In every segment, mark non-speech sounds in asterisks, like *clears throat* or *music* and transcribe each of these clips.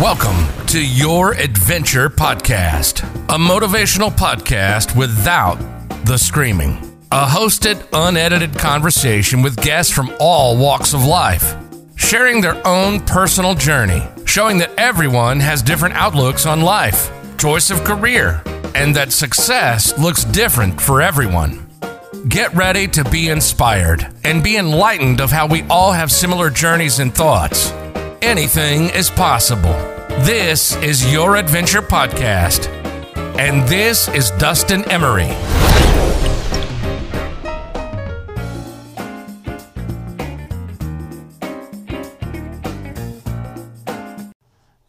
Welcome to Your Adventure Podcast, a motivational podcast without the screaming. A hosted, unedited conversation with guests from all walks of life, sharing their own personal journey, showing that everyone has different outlooks on life, choice of career, and that success looks different for everyone. Get ready to be inspired and be enlightened of how we all have similar journeys and thoughts. Anything is possible. This is Your Adventure Podcast. And this is Dustin Emery.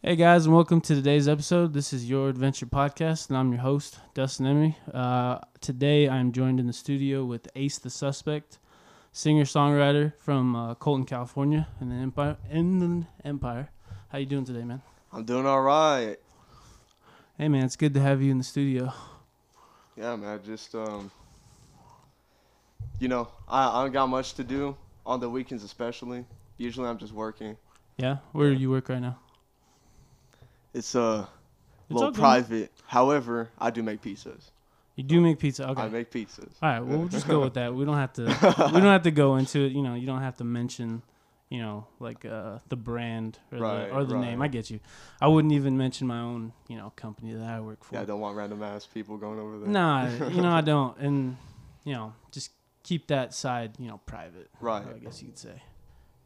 Hey guys, and welcome to today's episode. This is Your Adventure Podcast, and I'm your host, Dustin Emery. Uh, today I'm joined in the studio with Ace the Suspect, singer songwriter from uh, Colton, California, in the Empire. In the Empire. How you doing today, man? I'm doing all right. Hey man, it's good to have you in the studio. Yeah, man. Just um, you know, I I don't got much to do on the weekends, especially. Usually, I'm just working. Yeah, where Yeah. do you work right now? It's uh, a It's little private. However, I do make pizzas. You do make pizza. Okay. I make pizzas. All right, well, we'll just go with that. We don't have to. *laughs* we don't have to go into it. You know, you don't have to mention, you know, like uh, the brand or Right, the or the name. I get you. I wouldn't even mention my own, you know, company that I work for. Yeah, I don't want random ass people going over there. Nah, you know I *laughs* don't, and you know, just keep that side, you know, private. Right. I guess you could say.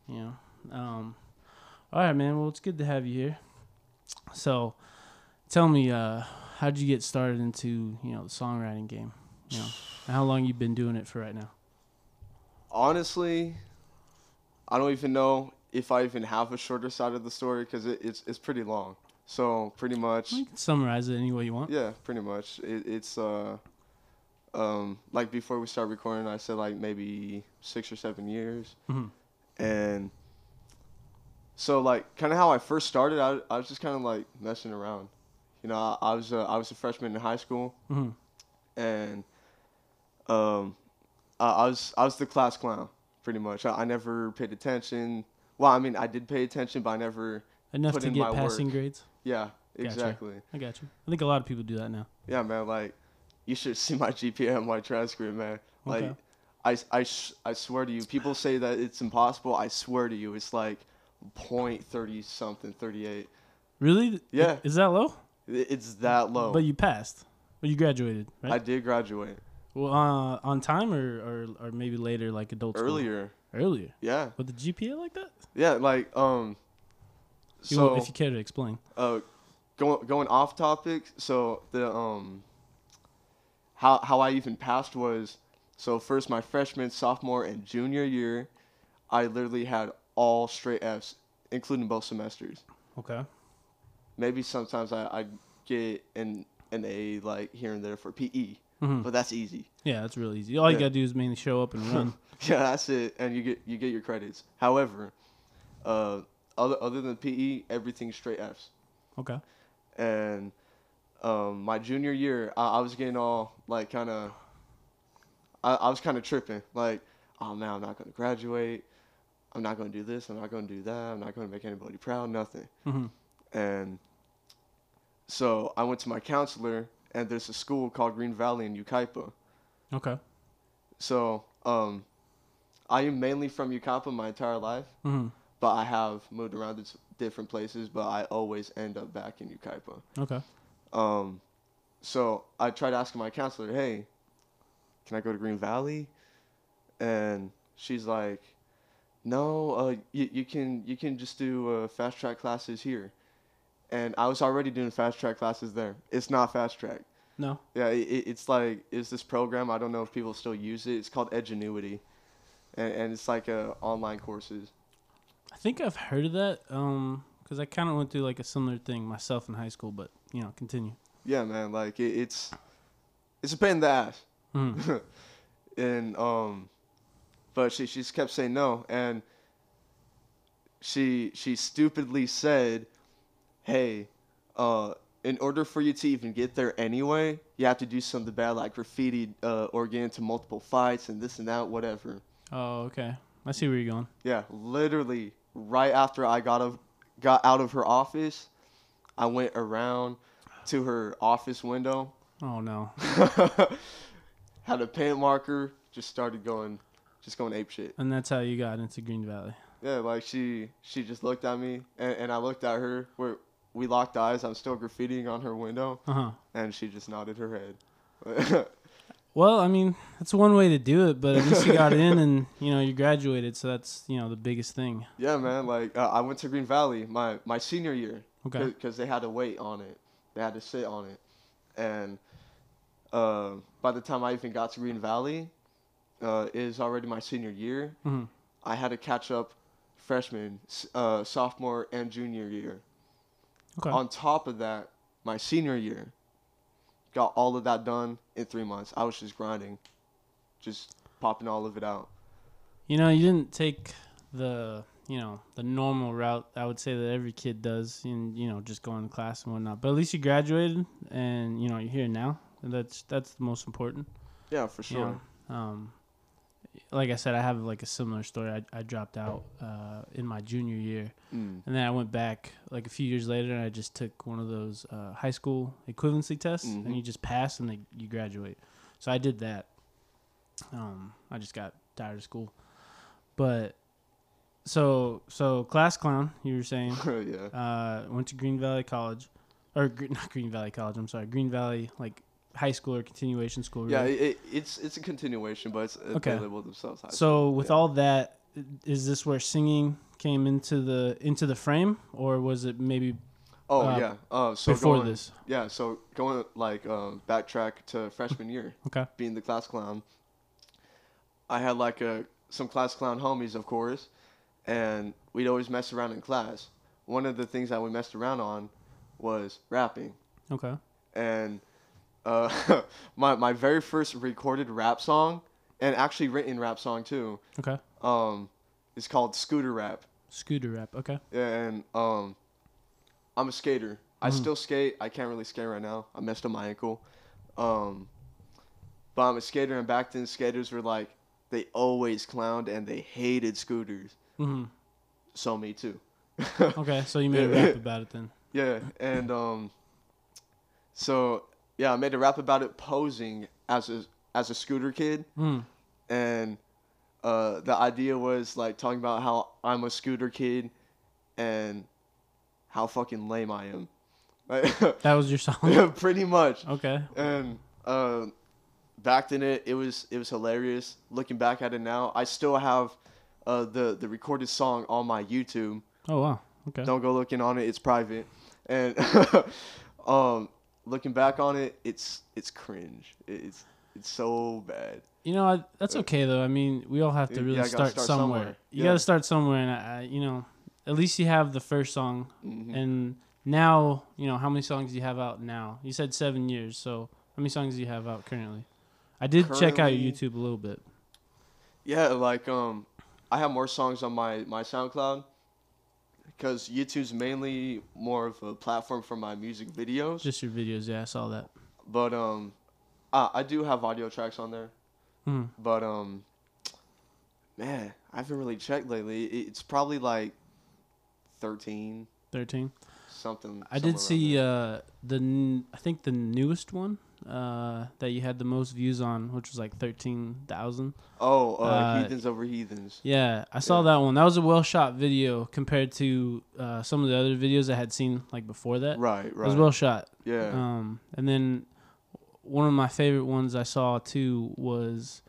You know. Um. All right, man. Well, it's good to have you here. So, tell me, uh, how'd you get started into you know the songwriting game? You know, how long you been doing it for right now? Honestly, I don't even know if I even have a shorter side of the story because it, it's it's pretty long. So pretty much. You can summarize it any way you want. Yeah, pretty much. It, it's uh, um, like before we start recording, I said like maybe six or seven years, Mhm. and so like kind of how I first started, I, I was just kind of like messing around. You know, I, I was uh, I was a freshman in high school, Mhm. and um, I, I was I was the class clown pretty much. I, I never paid attention. Well, I mean, I did pay attention, but I never. Enough to get passing work. grades. Yeah, Gotcha. exactly. I got you. I think a lot of people do that now. Yeah, man. Like, you should see my *laughs* GPA and my transcript, man. Like, Okay. I, I, I swear to you, people say that it's impossible. I swear to you, it's like point thirty something, thirty eight. Really? Yeah. Is that low? It's that low. But you passed. Well, you graduated, right? I did graduate well, uh, on time or, or or maybe later, like adult school? earlier. Earlier. Yeah, With the GPA like that? yeah. Like, um. You So, if you care to explain. uh, going going off topic. So the um. How how I even passed was, so first my freshman, sophomore, and junior year, I literally had all straight Fs, including both semesters. Okay. Maybe sometimes I I get an an A like here and there for PE, Mhm. but that's easy. Yeah, that's real easy. All you gotta do is mainly show up and run. *laughs* yeah, that's it, and you get you get your credits. However, uh, other other than PE, everything's straight Fs. okay. And um, my junior year, I, I was getting all like kind of, I, I was kind of tripping. Like, oh man, I'm not gonna graduate. I'm not gonna do this. I'm not gonna do that. I'm not gonna make anybody proud. Nothing. Mhm. And so I went to my counselor, and there's a school called Green Valley in Yucaipa. Okay. So um, I am mainly from Yucaipa my entire life, hmm but I have moved around to different places, but I always end up back in Yucaipa. Okay. Um, so I tried asking my counselor, "Hey, can I go to Green Valley?" And she's like, "No, uh, you, you can you can just do uh, fast track classes here." And I was already doing fast track classes there. It's not fast track. No. Yeah, it, it- it's like it's this program. I don't know if people still use it. It's called Edgenuity, and, and it's like uh, online courses. I think I've heard of that. Um, because I kind of went through like a similar thing myself in high school, but you know, continue. Yeah, man. Like it, it's it's a pain in the ass. Mhm. *laughs* and um but she she just kept saying no and she she stupidly said hey uh in order for you to even get there anyway you have to do something bad like graffiti uh, or get into multiple fights and this and that whatever Oh, okay. I see where you're going. yeah literally right after i got of got out of her office I went around to her office window, Oh no. *laughs* had a paint marker, just started going, just going ape shit. And that's how you got into Green Valley. Yeah, like she she just looked at me, and, and I looked at her. Where we locked eyes. I'm still graffitiing on her window, Uh huh. and she just nodded her head. *laughs* Well, I mean, that's one way to do it, but at least you got in and you know you graduated, so that's you know the biggest thing. yeah, man. Like uh, I went to Green Valley my my senior year. Okay. because they had to wait on it. They had to sit on it, and uh, by the time I even got to Green Valley, uh, it is already my senior year. hmm I had to catch up freshman, uh, sophomore, and junior year. Okay. On top of that, my senior year, got all of that done in three months. I was just grinding, just popping all of it out. You know, you didn't take the you know the normal route. I would say that every kid does, and you know, just going to class and whatnot. But at least you graduated, and you know you're here now, and that's that's the most important. Yeah, for you sure. know. Um, like I said, I have like a similar story. I, I dropped out uh, in my junior year, Mm. and then I went back like a few years later, and I just took one of those uh, high school equivalency tests, Mhm. and you just pass and they, you graduate. So I did that. Um, I just got tired of school, but so so class clown, you were saying, *laughs* yeah. uh, went to Green Valley College, or *laughs* not Green Valley College. I'm sorry, Green Valley like high school or continuation school. Yeah, it, it, it's it's a continuation, but it's, uh, Okay. they label themselves high So with yeah. all that, is this where singing came into the into the frame, or was it maybe Oh uh, yeah. Uh, so before going, this? Yeah. So going like um, backtrack to freshman year, *laughs* Okay. being the class clown. I had like a some class clown homies, of course, and we'd always mess around in class. One of the things that we messed around on was rapping, Okay. and uh, *laughs* my my very first recorded rap song, and actually written rap song too, Okay. um, is called Scooter Rap. Scooter rap. Okay. Yeah, and um, I'm a skater. I Mhm. still skate. I can't really skate right now. I messed up my ankle. Um, but I'm a skater, and back then skaters were like they always clowned and they hated scooters. hmm So me too. Okay. So you *laughs* made a rap about it then. yeah, and um, so yeah, I made a rap about it posing as a as a scooter kid, Mm. and uh, the idea was like talking about how I'm a scooter kid, and how fucking lame I am. *laughs* That was your song. *laughs* pretty much. okay. And uh, back then, it it was it was hilarious. Looking back at it now, I still have uh, the the recorded song on my YouTube. Oh wow. Okay. Don't go looking on it; it's private. And *laughs* um, looking back on it, it's it's cringe. It's it's so bad. You know, I, that's okay though. I mean, we all have to really gotta start, start somewhere. somewhere. You Yeah. got to start somewhere, and I, I, you know, at least you have the first song, Mhm. and now, you know, how many songs do you have out now? You said seven years, so how many songs do you have out currently? I did check out your YouTube a little bit. Yeah, like um, I have more songs on my my SoundCloud because YouTube's mainly more of a platform for my music videos. Just your videos, yeah, I saw that. But um, I, I do have audio tracks on there. Mm. But um, man, I haven't really checked lately. It's probably like thirteen Thirteen. something. I did see uh, the n- I think the newest one uh, that you had the most views on, which was like thirteen thousand. oh, uh, uh, heathens over heathens. Yeah, I saw Yeah. that one. That was a well shot video compared to uh, some of the other videos I had seen like before that. Right, It right. was well shot. yeah. Um, and then one of my favorite ones I saw too was,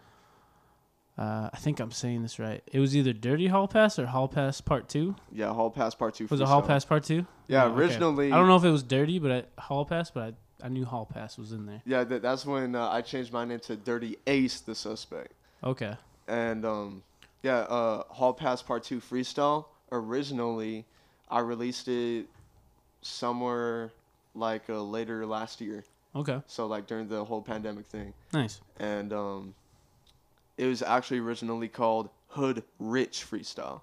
uh, I think I'm saying this right. It was either Dirty Hall Pass or Hall Pass Part Two. yeah, Hall Pass Part Two. Was it Hall. Pass Part Two? Yeah, Oh, okay. originally. I don't know if it was Dirty, but I, Hall Pass, but I, I knew Hall Pass was in there. Yeah, that, that's when uh, I changed my name to Dirty Ace the Suspect. Okay. And um, yeah, uh, Hall Pass Part Two freestyle. Originally, I released it somewhere like uh, later last year. Okay. So like during the whole pandemic thing, Nice. and um, it was actually originally called Hood Rich Freestyle.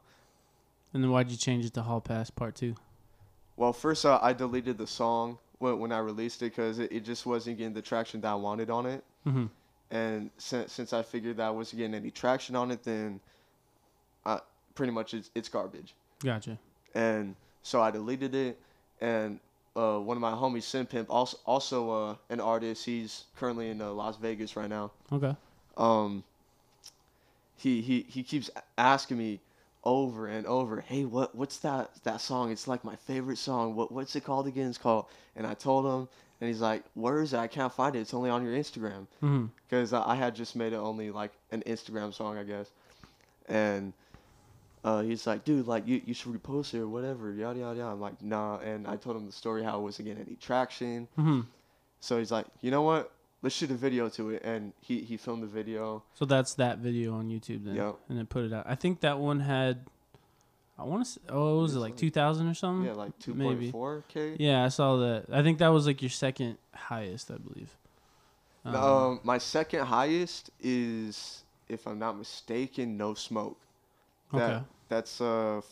And then why'd you change it to Hall Pass Part Two? Well, first uh, I deleted the song when, when I released it because it, it just wasn't getting the traction that I wanted on it. Mm-hmm. And since, since I figured that I wasn't getting any traction on it, then I, pretty much it's, it's garbage. Gotcha. And so I deleted it. And uh, one of my homies, Sin Pimp, also also uh, an artist. He's currently in uh, Las Vegas right now. Okay. Um, he he he keeps asking me over and over, hey, what what's that that song? It's like my favorite song. What what's it called again? It's called. And I told him, and he's like, where is it? I can't find it. It's only on your Instagram. Because I had just made it only like an Instagram song, I guess. And uh, he's like, dude, like you, you should repost it or whatever, yada yada yada. I'm like, nah. And I told him the story how it wasn't getting any traction. hmm So he's like, you know what? Let's shoot a video to it. And he he filmed the video. So that's that video on YouTube then, Yep. and then put it out. I think that one had, I want to. Oh, what was it like two thousand or something? Yeah, like Mm, maybe. 2.4 k. Yeah, I saw that. I think that was like your second highest, I believe. Um, Um, my second highest is, if I'm not mistaken, No Smoke. That, Okay. That's uh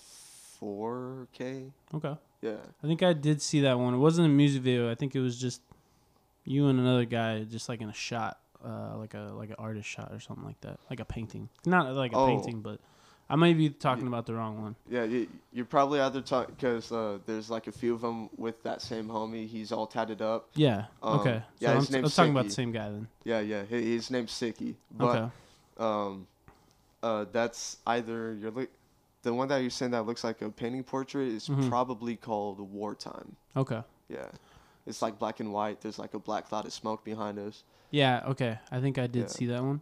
4K. okay. Yeah. I think I did see that one. It wasn't a music video. I think it was just you and another guy, just like in a shot, uh, like a like an artist shot or something like that, like a painting. Not like a Oh. painting, but I might be talking about the wrong one. Yeah, you, you're probably either talking because uh, there's like a few of them with that same homie. He's all tatted up. Yeah. Um, okay. yeah, so his I'm, I'm name's talking about the same guy then. Yeah, yeah. His, his name's Sicky. But okay. um, uh, that's either you're li- the one that you're saying that looks like a painting portrait is Mhm. probably called Wartime. Okay. Yeah, it's like black and white. There's like a black cloud of smoke behind us. Yeah. Okay. I think I did Yeah. see that one.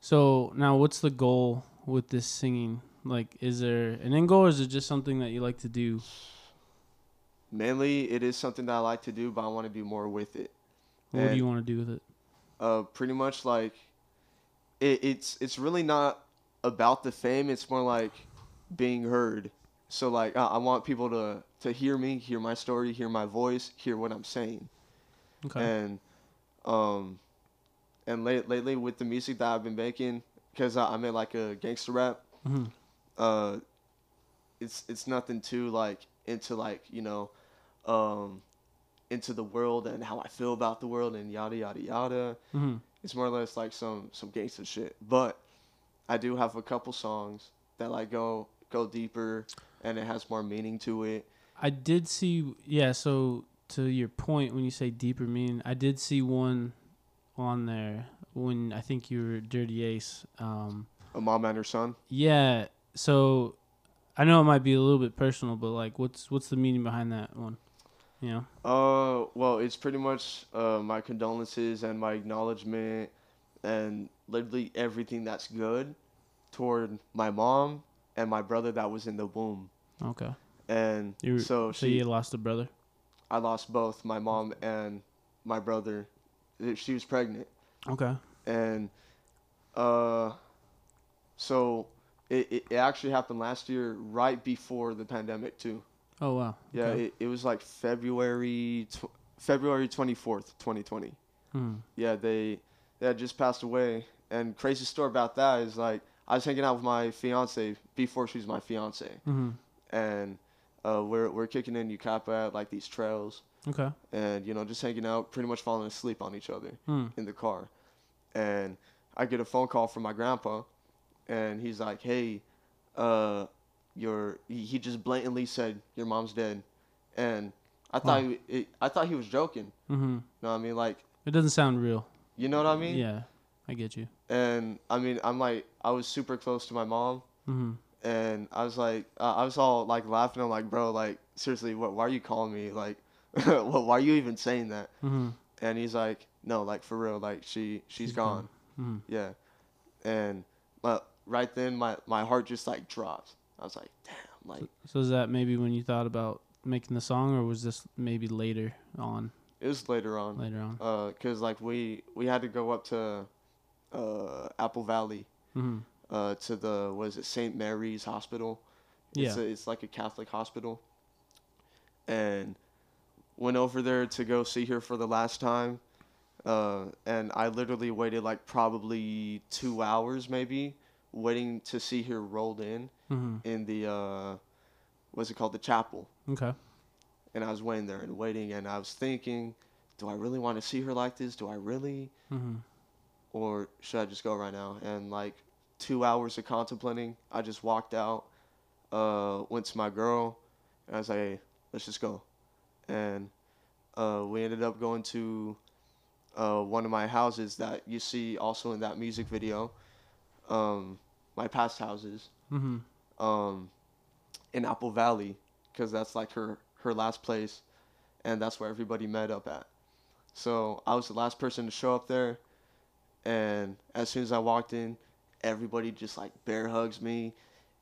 So now, what's the goal with this singing? Like, is there an end goal, or is it just something that you like to do? Mainly, it is something that I like to do, but I want to do more with it. What do you want to do with it? uh, pretty much like it, it's it's really not about the fame. It's more like being heard. So like I, I want people to to hear me, hear my story, hear my voice, hear what I'm saying, Okay. and um, and late, lately with the music that I've been making, because I, I made like a gangster rap. hmm Uh, it's it's nothing too like into like you know, um, into the world and how I feel about the world and yada yada yada hmm it's more or less like some some gangster shit. But I do have a couple songs that like go go deeper and it has more meaning to it. I did see, yeah. So to your point, when you say deeper meaning, I did see one on there when I think you were Dirty Ace. Um, A mom and her son. yeah. So I know it might be a little bit personal, but like, what's what's the meaning behind that one? You know. Uh, well, it's pretty much uh my condolences and my acknowledgement and literally everything that's good toward my mom and my brother that was in the womb. Okay. And You so so she, you lost a brother. I lost both my mom and my brother. She was pregnant. Okay. and uh so it, it, it actually happened last year right before the pandemic too Oh wow. yeah Okay. it, it was like february tw- february 24th 2020 Hmm. yeah they they had just passed away and crazy story about that is like i was hanging out with my fiance before she was my fiance hmm and uh, we're, we're kicking in Yucaipa at like these trails Okay. and you know just hanging out pretty much falling asleep on each other Hmm. in the car. And I get a phone call from my grandpa and he's like, "Hey, uh your he, just blatantly said your mom's dead." And I thought Wow. he, it, I thought he was joking. hmm You know what I mean? Like, It doesn't sound real. you know what I mean? yeah, I get you. And I mean, I'm like I was super close to my mom hmm and I was like uh, I was all like laughing. I'm like, "Bro, like seriously, what why are you calling me? Like *laughs* why are you even saying that?" hmm And he's like, "No, like for real, like she she's She's gone. gone. hmm Yeah. And but right then my my heart just like dropped. I was like, damn, like So is that maybe when you thought about making the song, or was this maybe later on? it was later on. Later on. Uh, cause like we we had to go up to uh Apple Valley hmm uh to the what is it St. Mary's Hospital. It's Yeah. a, it's like a Catholic hospital. And went over there to go see her for the last time. Uh, and I literally waited like probably two hours maybe waiting to see her rolled in hmm in the uh what's it called the chapel Okay. and i was waiting there and waiting and i was thinking do i really want to see her like this do i really hmm or should i just go right now and like two hours of contemplating i just walked out uh went to my girl and i was like hey, let's just go and uh, we ended up going to uh, one of my houses that you see also in that music video. Um, my past houses Mm-hmm. um, in Apple Valley because that's like her her last place, and that's where everybody met up at. So I was the last person to show up there, and as soon as I walked in, everybody just like bear hugs me,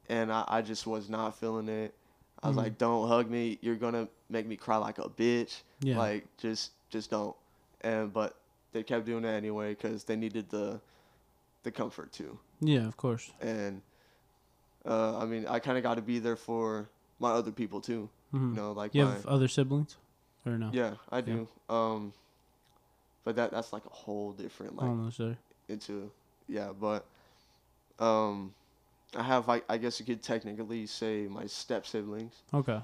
and I, I just was not feeling it. I was Mhm. like, "Don't hug me. You're gonna make me cry like a bitch. Yeah. Like just just don't." And but they kept doing it anyway because they needed the the comfort too yeah, of course. and uh, I mean, I kind of got to be there for my other people too. Mm-hmm. You know, like you my have other siblings, or no? yeah, I do. Um, but that that's like a whole different like there. into yeah, but um, I have like I guess you could technically say my step siblings Okay.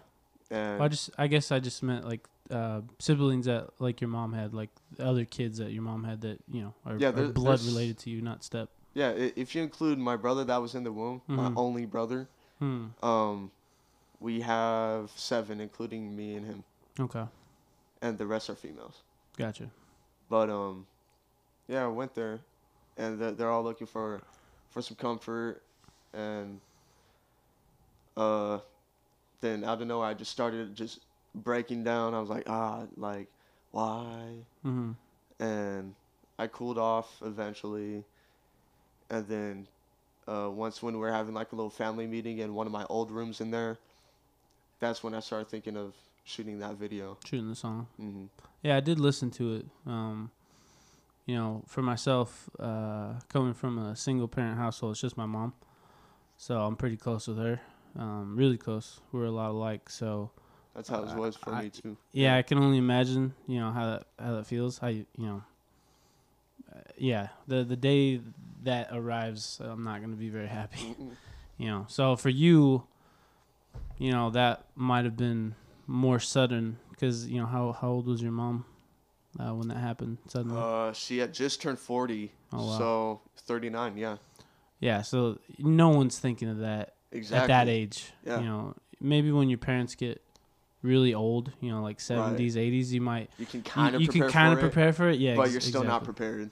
and Well, I just, I guess I just meant like uh, siblings that like your mom had, like the other kids that your mom had that you know are, Yeah, are blood related to you, not step. yeah, if you include my brother that was in the womb, Mhm. my only brother, Hmm. um, we have seven, including me and him, Okay. and the rest are females. Gotcha. But um, yeah, I went there, and they're, they're all looking for for some comfort, and uh, then out of nowhere, I just started just breaking down. I was like, ah, like why? Mm-hmm. And I cooled off eventually, and then uh, once when we were having like a little family meeting in one of my old rooms in there, that's when I started thinking of shooting that video. Shooting the song. hmm Yeah, I did listen to it. Um, you know, for myself, uh, coming from a single parent household, it's just my mom. So I'm pretty close with her. Um, really close. We're a lot alike. So That's how it was for I- me too. yeah, I can only imagine, you know, how that how that feels. How you, you know, uh, yeah, the the day that arrives, I'm not gonna be very happy. You know, so for you, you know, that might have been more sudden because you know how how old was your mom uh, when that happened suddenly? Uh, she had just turned 40, Oh, wow. so 39, yeah. yeah, so no one's thinking of that Exactly. at that age. Yeah. You know, maybe when your parents get really old, you know, like 70s, 80s, you might You can kind of you prepare can kind of for it, prepare for it. Yeah, but ex- you're still not prepared.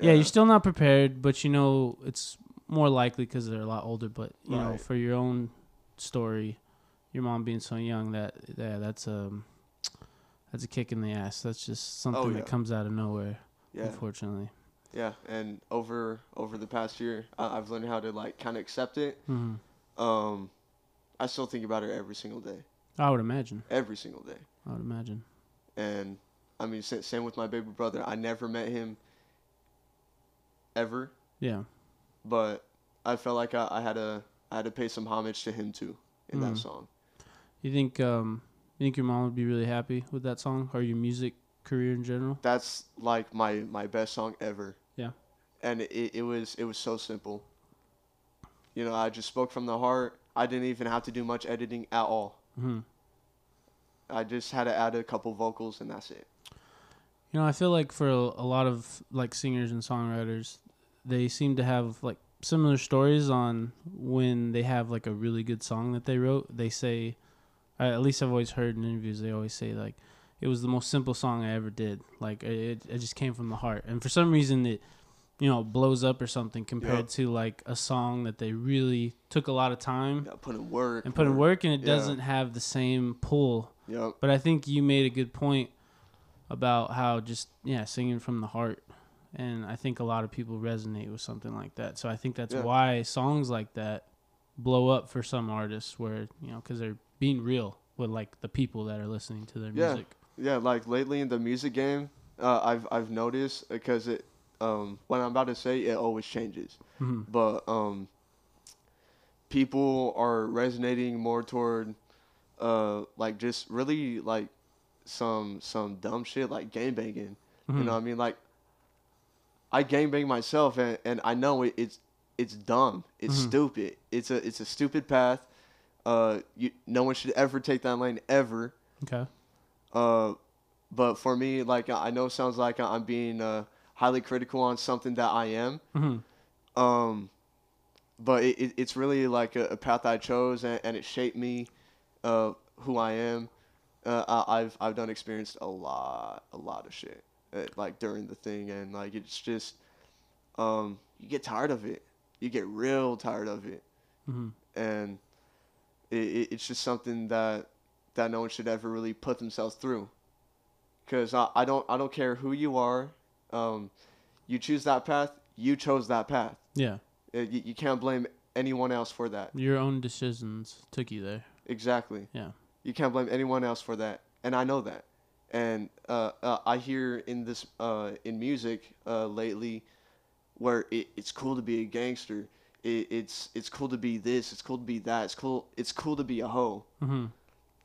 Yeah. you're still not prepared, but you know it's more likely because they're a lot older. But you know, for your own story, your mom being so young, that yeah, that's um, that's a kick in the ass. That's just something Oh, yeah. that comes out of nowhere, Yeah, unfortunately. yeah. And over over the past year, I, I've learned how to like kind of accept it. hmm Um, I still think about her every single day, I would imagine. every single day. I would imagine. And I mean, same with my baby brother. I never met him ever, Yeah. but I felt like I, I had to I had to pay some homage to him too in Mm. that song. You think um, you think your mom would be really happy with that song or your music career in general? that's like my my best song ever. Yeah. And it, it was it was so simple. You know, I just spoke from the heart. I didn't even have to do much editing at all. hmm I just had to add a couple vocals and that's it. You know, I feel like for a, a lot of like singers and songwriters, they seem to have like similar stories on when they have like a really good song that they wrote. They say, uh, at least I've always heard in interviews, they always say like, it was the most simple song I ever did. Like it, it just came from the heart, and for some reason it, you know, blows up or something compared Yep. to like a song that they really took a lot of time put in work. and put in work, and it Yeah. doesn't have the same pull Yep. but I think you made a good point about how just yeah, singing from the heart. And I think a lot of people resonate with something like that. So I think that's Yeah. why songs like that blow up for some artists where, you know, cuz they're being real with like the people that are listening to their Yeah. music. Yeah, like lately in the music game, uh, I've I've noticed because it um what I'm about to say it always changes, Mhm. but um people are resonating more toward uh like just really like some some dumb shit like game banging. You Mhm. know what I mean? Like I game bang myself and, and I know it, it's it's dumb. It's Mhm. stupid. It's a it's a stupid path. Uh you no one should ever take that lane ever. Okay. Uh, but for me, like I know it sounds like I'm being uh, highly critical on something that I am. Mhm. Um, but it, it, it's really like a, a path I chose, and, and it shaped me, uh, who I am. uh, I- I've I've done experienced a lot a lot of shit uh, like during the thing and like it's just um you get tired of it you get real tired of it hmm and it, it, it's just something that that no one should ever really put themselves through because I, I don't I don't care who you are um you choose that path you chose that path Yeah, Uh, you, you can't blame anyone else for that your own decisions took you there. exactly Yeah. You can't blame anyone else for that, and I know that. And uh, uh, I hear in this uh, in music uh, lately, where it, it's cool to be a gangster. It, it's it's cool to be this. It's cool to be that. It's cool. It's cool to be a hoe. hmm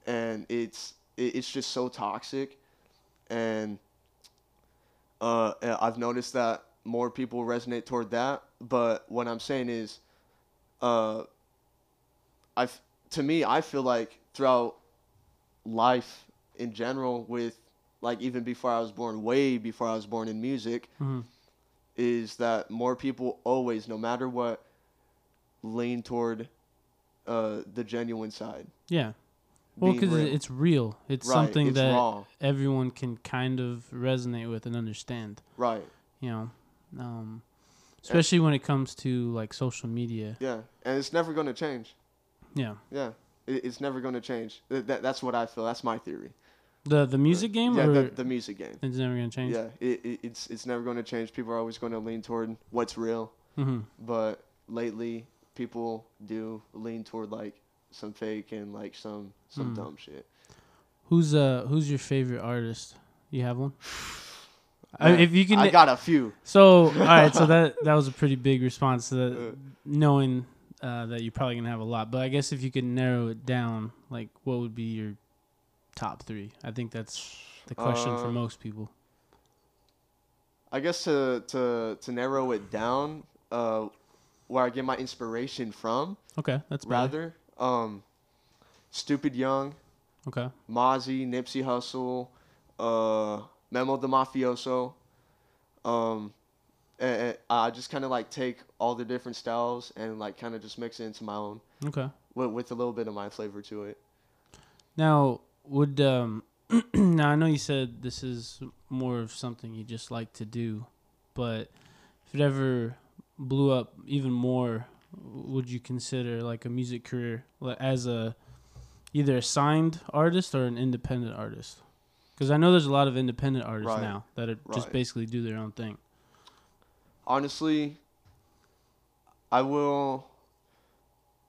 And it's it, it's just so toxic, and uh, I've noticed that more people resonate toward that. But what I'm saying is, uh, I to me I feel like throughout life in general, with like even before I was born, way before I was born in music, hmm is that more people always, no matter what, lean toward uh, the genuine side. Yeah. Well, because it's real. It's Right, something it's that raw. everyone can kind of resonate with and understand. Right. You know, um, especially when it comes to like social media. Yeah, and it's never going to change. Yeah. Yeah, it, it's never going to change. Th- that, that's what I feel. That's my theory. The the music game Yeah, or the, the music game. it's never gonna change. Yeah, it, it, it's it's never going to change. People are always going to lean toward what's real. hmm But lately, people do lean toward like some fake and like some some Hmm. dumb shit. Who's uh who's your favorite artist? You have one? *sighs* I, if you can, I got a few. so all right. So that that was a pretty big response to that, *laughs* Uh, knowing uh, that you're probably gonna have a lot. But I guess if you could narrow it down, like what would be your top three? I think that's the question for Um, most people. I guess to to to narrow it down, uh, where I get my inspiration from, Okay, that's better. rather, um, Stupid Young, Okay. Mozzy, Nipsey Hussle, uh, Memo the Mafioso. Um, and, and I just kind of like take all the different styles and like kind of just mix it into my own Okay. with, with a little bit of my flavor to it. Now, would um, *clears throat* now I know you said this is more of something you just like to do, but if it ever blew up even more, would you consider like a music career as a either a signed artist or an independent artist? Because I know there's a lot of independent artists Right. now that are just basically do their own thing. Honestly, I will.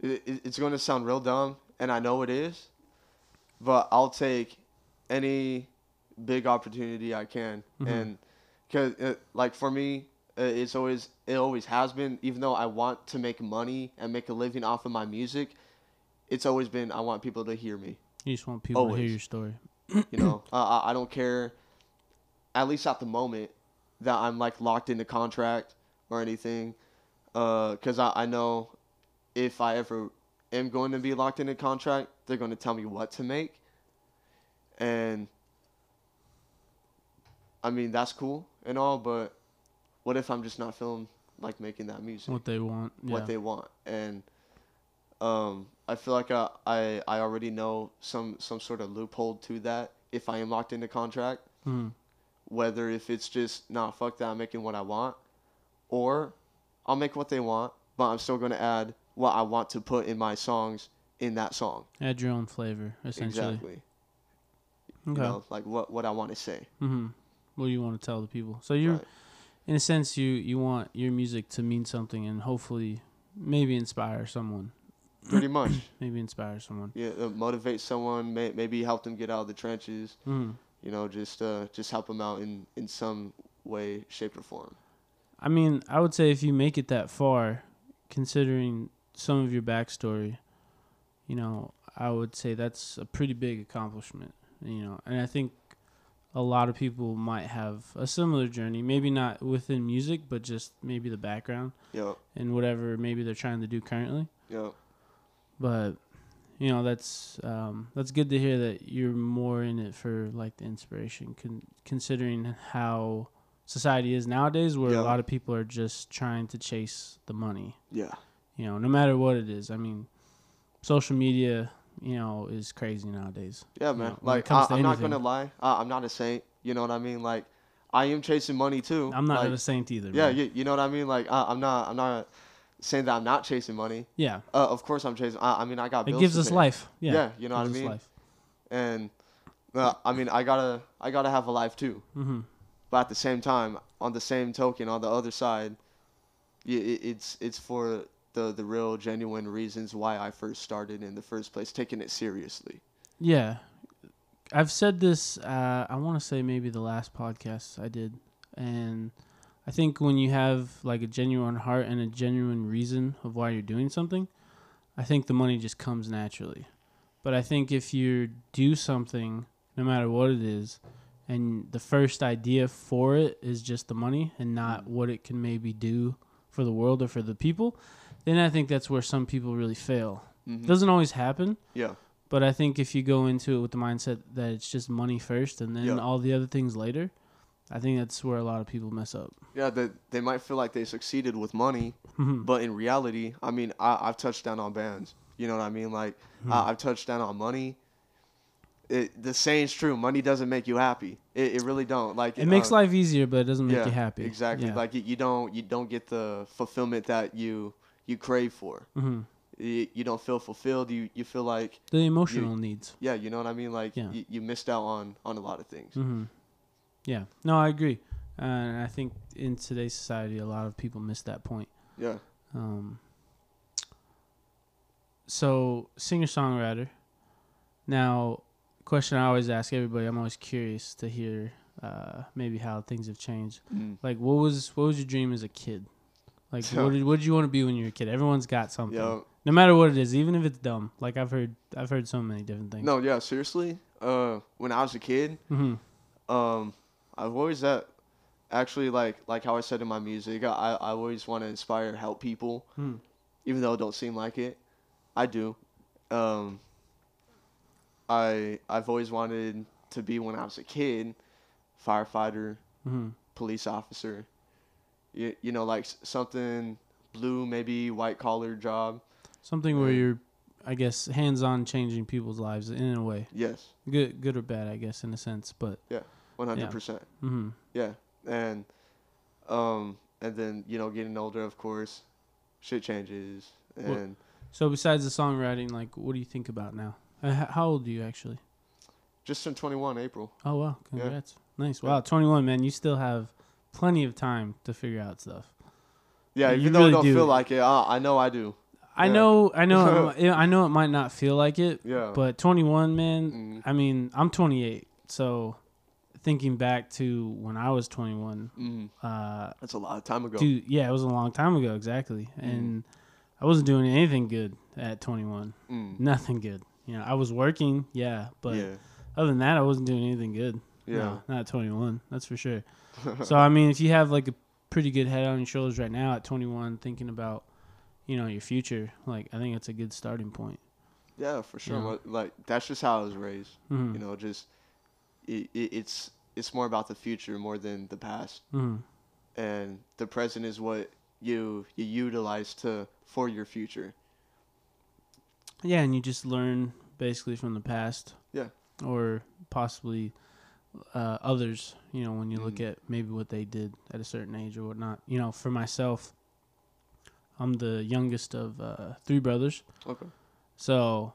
It, it- it's going to sound real dumb, and I know it is, but I'll take any big opportunity I can, Mhm. and because like for me, uh, it's always it always has been. Even though I want to make money and make a living off of my music, it's always been I want people to hear me. You just want people to hear your story. You know, *clears throat* uh, I I don't care. At least at the moment, that I'm like locked into contract or anything, because I I know if I ever am going to be locked into contract, they're going to tell me what to make, and I mean that's cool and all, but what if I'm just not feeling like making that music? What they want. Yeah. what they want and um i feel like I, I i already know some some sort of loophole to that if i am locked into contract Mhm. whether if it's just nah fuck that i'm making what i want or i'll make what they want but i'm still going to add what i want to put in my songs in that song Add your own flavor, essentially. exactly Okay. you know like what what i want to say Mm-hmm. What do you want to tell the people? So you're, Right. In a sense, you you want your music to mean something and hopefully maybe inspire someone. pretty much *coughs* Maybe inspire someone. yeah uh, motivate someone may, maybe help them get out of the trenches Mm. you know just uh just help them out in in some way shape or form I mean, I would say if you make it that far, considering some of your backstory, you know, I would say that's a pretty big accomplishment. You know, and I think a lot of people might have a similar journey. Maybe not within music, but just maybe the background Yep, and whatever maybe they're trying to do currently. yep. but you know that's um, that's good to hear that you're more in it for like the inspiration con- considering how society is nowadays where Yeah. a lot of people are just trying to chase the money Yeah, you know no matter what it is i mean social media you know, is crazy nowadays. Yeah, you man. know, like I, I'm not gonna lie. Uh, I'm not a saint. You know what I mean? Like I am chasing money too. I'm not like, a saint either. Yeah, you, you know what I mean? Like I, I'm not. I'm not saying that I'm not chasing money. yeah. Uh, of course I'm chasing. I, I mean I got. It gives us pay. life. Yeah. Yeah, you know what I mean? Life. and uh, I mean I gotta I gotta have a life too. hmm But at the same time, on the same token, on the other side, it's it's for the the real genuine reasons why I first started in the first place, taking it seriously. Yeah. I've said this, uh, I want to say maybe the last podcast I did. And I think when you have like a genuine heart and a genuine reason of why you're doing something, I think the money just comes naturally. But I think if you do something, no matter what it is, and the first idea for it is just the money and not what it can maybe do for the world or for the people, then I think that's where some people really fail. Mhm. Doesn't always happen. Yeah. But I think if you go into it with the mindset that it's just money first and then Yeah. all the other things later, I think that's where a lot of people mess up. Yeah, they, they might feel like they succeeded with money, Mhm. but in reality, I mean, I, I've touched down on bands. You know what I mean? Like, I, I've touched down on money. It, the saying's true. Money doesn't make you happy. It, it really don't. Like it makes uh, life easier, but it doesn't make yeah, you happy. Exactly. Yeah. Like you, you don't you don't get the fulfillment that you you crave for. Mhm. You, you don't feel fulfilled. You you feel like the emotional needs. yeah, you know what I mean. Like Yeah. you, you missed out on on a lot of things. hmm Yeah. No, I agree. Uh, and I think in today's society, a lot of people miss that point. Yeah. Um, so, singer songwriter. Now, question I always ask everybody. I'm always curious to hear uh, maybe how things have changed. Mm. Like, what was what was your dream as a kid? Like, what did what did you want to be when you were a kid? Everyone's got something, no matter what it is, even if it's dumb. Like I've heard I've heard so many different things. No, yeah, seriously. Uh, when I was a kid, hmm um, I've always that actually like like how I said in my music, I I always want to inspire, help people, Hmm. even though it don't seem like it. I do. Um, I I've always wanted to be when I was a kid, firefighter, hmm police officer. You, you know, like something blue, maybe white collar job. Something where you're, I guess, hands on changing people's lives in a way, Yes, good good or bad, I guess, in a sense. But Yeah, one hundred percent. Yeah, and um, and then you know, getting older, of course, shit changes, and so besides the songwriting, like, what do you think about now? Uh, how old are you actually? just turned twenty one April. Oh wow, Yeah. congrats! Nice. Yeah. Wow, 21, man. You still have plenty of time to figure out stuff. Yeah, You even though really I don't do. feel like it, I, I know I do. I Yeah. know, I know, *laughs* it I know it might not feel like it, Yeah, but 21, man. Mm, I mean, I'm 28, so thinking back to when I was 21, mm, uh, that's a lot of time ago. dude, yeah, it was a long time ago, exactly, Mm. and I wasn't doing anything good at 21. Mm, Nothing good. You know, I was working, yeah, but yeah, other than that, I wasn't doing anything good. yeah, No, not at 21. That's for sure. So I mean, if you have like a pretty good head on your shoulders right now at 21, thinking about you know your future, like I think it's a good starting point. yeah, for sure. Yeah. Like- that's just how I was raised. hmm You know, just it, it, it's it's more about the future more than the past, hmm and the present is what you you utilize to for your future. Yeah, and you just learn basically from the past. Yeah. Or possibly uh, others. You know, when you look Mhm. at maybe what they did at a certain age or whatnot. You know, for myself, I'm the youngest of uh, three brothers. Okay. So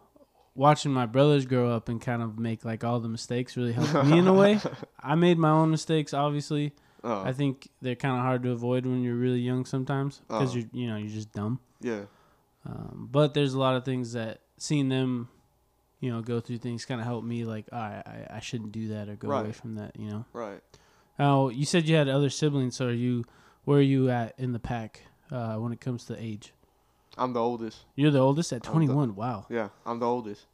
watching my brothers grow up and kind of make like all the mistakes really helped me in a way. *laughs* I made my own mistakes, obviously. Oh, I think they're kind of hard to avoid when you're really young sometimes because Oh. you're you know you're just dumb. yeah. Um, but there's a lot of things that seeing them, you know, go through things kind of helped me. Like, all right, I, I shouldn't do that or go away from that. You know. Right. Now you said you had other siblings. So are you? Where are you at in the pack uh, when it comes to age? I'm the oldest. You're the oldest at I'm the- 21. Wow. Yeah, I'm the oldest.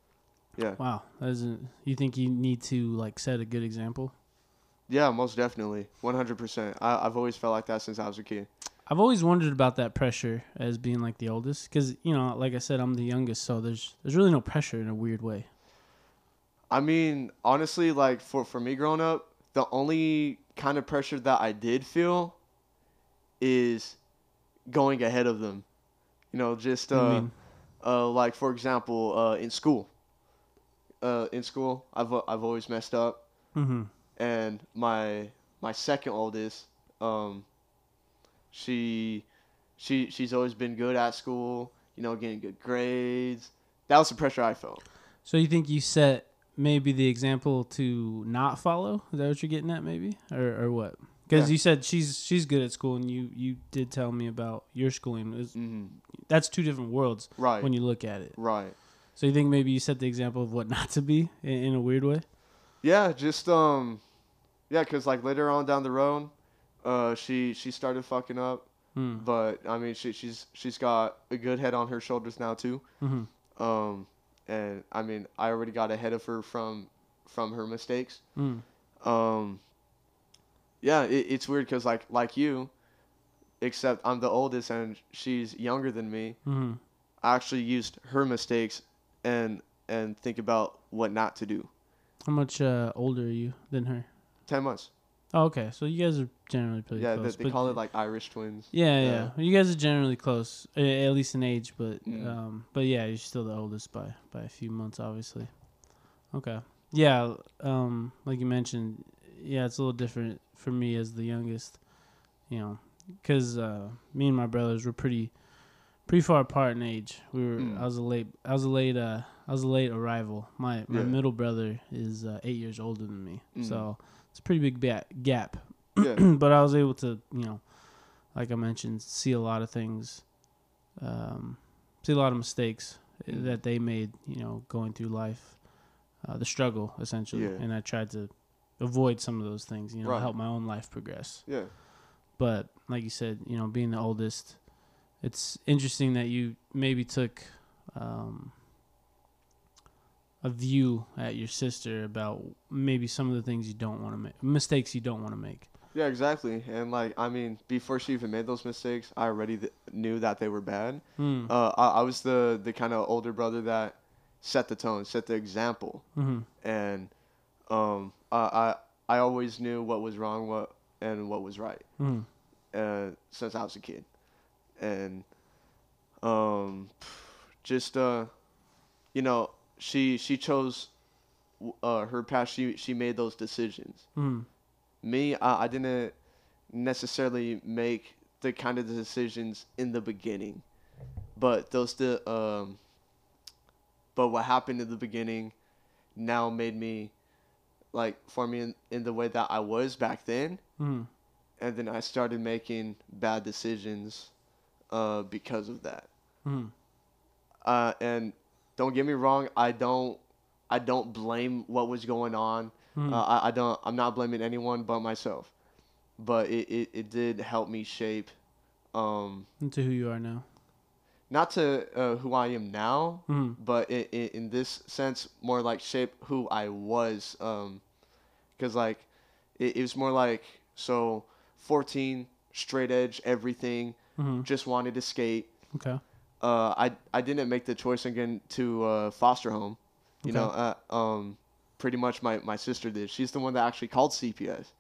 Yeah. Wow. That isn't, you think you need to like set a good example? Yeah, most definitely. 100%. I, I've always felt like that since I was a kid. I've always wondered about that pressure as being like the oldest, because you know, like I said, I'm the youngest, so there's there's really no pressure in a weird way. I mean, honestly, like for, for me growing up, the only kind of pressure that I did feel is going ahead of them. You know, just uh, mean? uh like for example, uh in school. uh, in school. I've I've always messed up, Mm-hmm. and my my second oldest, um, she she she's always been good at school. You know, getting good grades. That was the pressure I felt. So you think you set maybe the example to not follow? Is that what you're getting at, maybe, or or what? Because Yeah. you said she's she's good at school, and you you did tell me about your schooling. Is hmm that's two different worlds Right. when you look at it. right. So you think maybe you set the example of what not to be in, in a weird way? Yeah, just um, yeah, cause like later on down the road, uh, she she started fucking up, Hmm. but I mean she she's she's got a good head on her shoulders now too. Mm-hmm. Um, and I mean I already got ahead of her from from her mistakes. Mm. Um, yeah, it, it's weird cause like like you, except I'm the oldest and she's younger than me. Mm-hmm. I actually used her mistakes and and think about what not to do. How much uh, older are you than her? Ten months. Oh, okay. So you guys are generally pretty yeah, close. they, they call it like Irish twins. Yeah, yeah, Yeah. You guys are generally close, at least in age, but Mm. um, but yeah, you're still the oldest by by a few months, obviously. Okay. Yeah. Um, like you mentioned, yeah, it's a little different for me as the youngest. You know, because uh, me and my brothers were pretty pretty far apart in age. We were. Mm. I was a late. I was a late. Uh, I was a late arrival. My my Yeah. middle brother is uh, eight years older than me, Mm. so it's a pretty big ba- gap Yeah. *clears throat* but I was able to, you know, like I mentioned, see a lot of things, um, see a lot of mistakes Mm. that they made, you know, going through life, uh, the struggle essentially, Yeah. and I tried to avoid some of those things, you know, Right. help my own life progress. Yeah. But like you said, you know, being the oldest, it's interesting that you maybe took um, a view at your sister about maybe some of the things you don't want to make, mistakes you don't want to make. Yeah, exactly. And like, I mean, before she even made those mistakes, I already th- knew that they were bad. Hmm. Uh, I, I was the the kind of older brother that set the tone, set the example, hmm and um, I, I I always knew what was wrong, what and what was right, hmm uh, since I was a kid, and um, *sighs* just uh, you know, she she chose uh her path. She she made those decisions. hmm. Me I, I didn't necessarily make the kind of decisions in the beginning but those the um but what happened in the beginning now made me like for me in, in the way that I was back then. Hmm. And then I started making bad decisions uh because of that. Hmm. Uh and don't get me wrong I don't I don't blame what was going on hmm uh, I, I don't. I'm not blaming anyone but myself. But it, it, it did help me shape, um, into who you are now. not to uh, who I am now, hmm but in, in, in this sense, more like shape who I was. Um, cause like, it, it was more like so, 14, straight edge, everything. hmm Just wanted to skate. Okay. Uh, I I didn't make the choice again to uh, foster home. You Okay. know, uh, um, pretty much my, my sister did. She's the one that actually called CPS.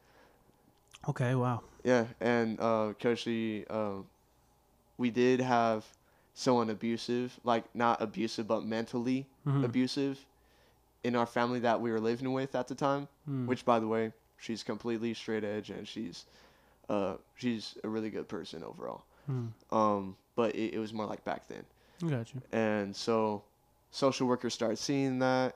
Okay. Wow. Yeah, and uh, cause she, uh, we did have someone abusive, like not abusive, but mentally Mhm. abusive, in our family that we were living with at the time. Mm. Which, by the way, she's completely straight edge, and she's, uh, she's a really good person overall. Mm. Um, but it, it was more like back then, I got you. and so, social workers started seeing that.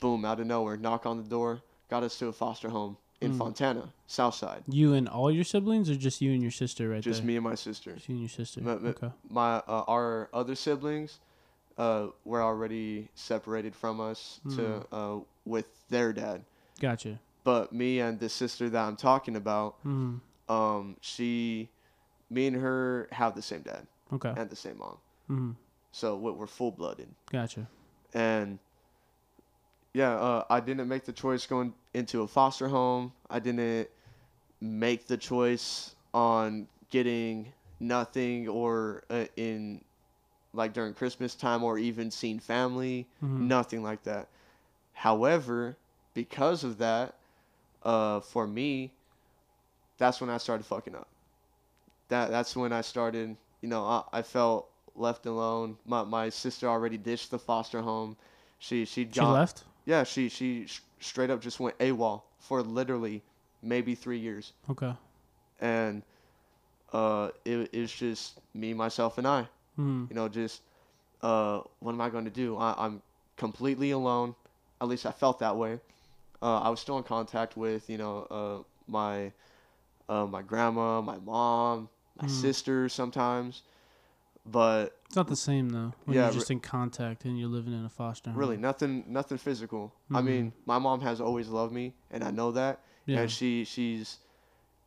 Boom! Out of nowhere, knock on the door, got us to a foster home in Mm. Fontana, South Side. You and all your siblings, or just you and your sister right there? Just there? me and my sister. Just you and your sister. Ma- okay. my uh, our other siblings uh, were already separated from us to uh, with their dad. Gotcha. But me and the sister that I'm talking about, hmm um, she, me and her have the same dad Okay. and the same mom, hmm so we- we're full blooded. Gotcha. And yeah, uh, I didn't make the choice going into a foster home. I didn't make the choice on getting nothing or uh, in like during Christmas time or even seeing family, Mhm. nothing like that. However, because of that, uh, for me, that's when I started fucking up. That that's when I started. You know, I, I felt left alone. My my sister already ditched the foster home. She she She left. yeah she she sh- straight up just went AWOL for literally maybe three years, Okay. and uh it it's just me myself and I. Hmm. You know, just uh what am I going to do? I, I'm completely alone. At least I felt that way. Uh, I was still in contact with you know uh my uh my grandma, my mom, my Mhm. sister sometimes, but It's not the same though. When Yeah, you're just in contact and you're living in a foster home. really nothing nothing physical. I Mhm. mean, my mom has always loved me, and I know that. Yeah. and she she's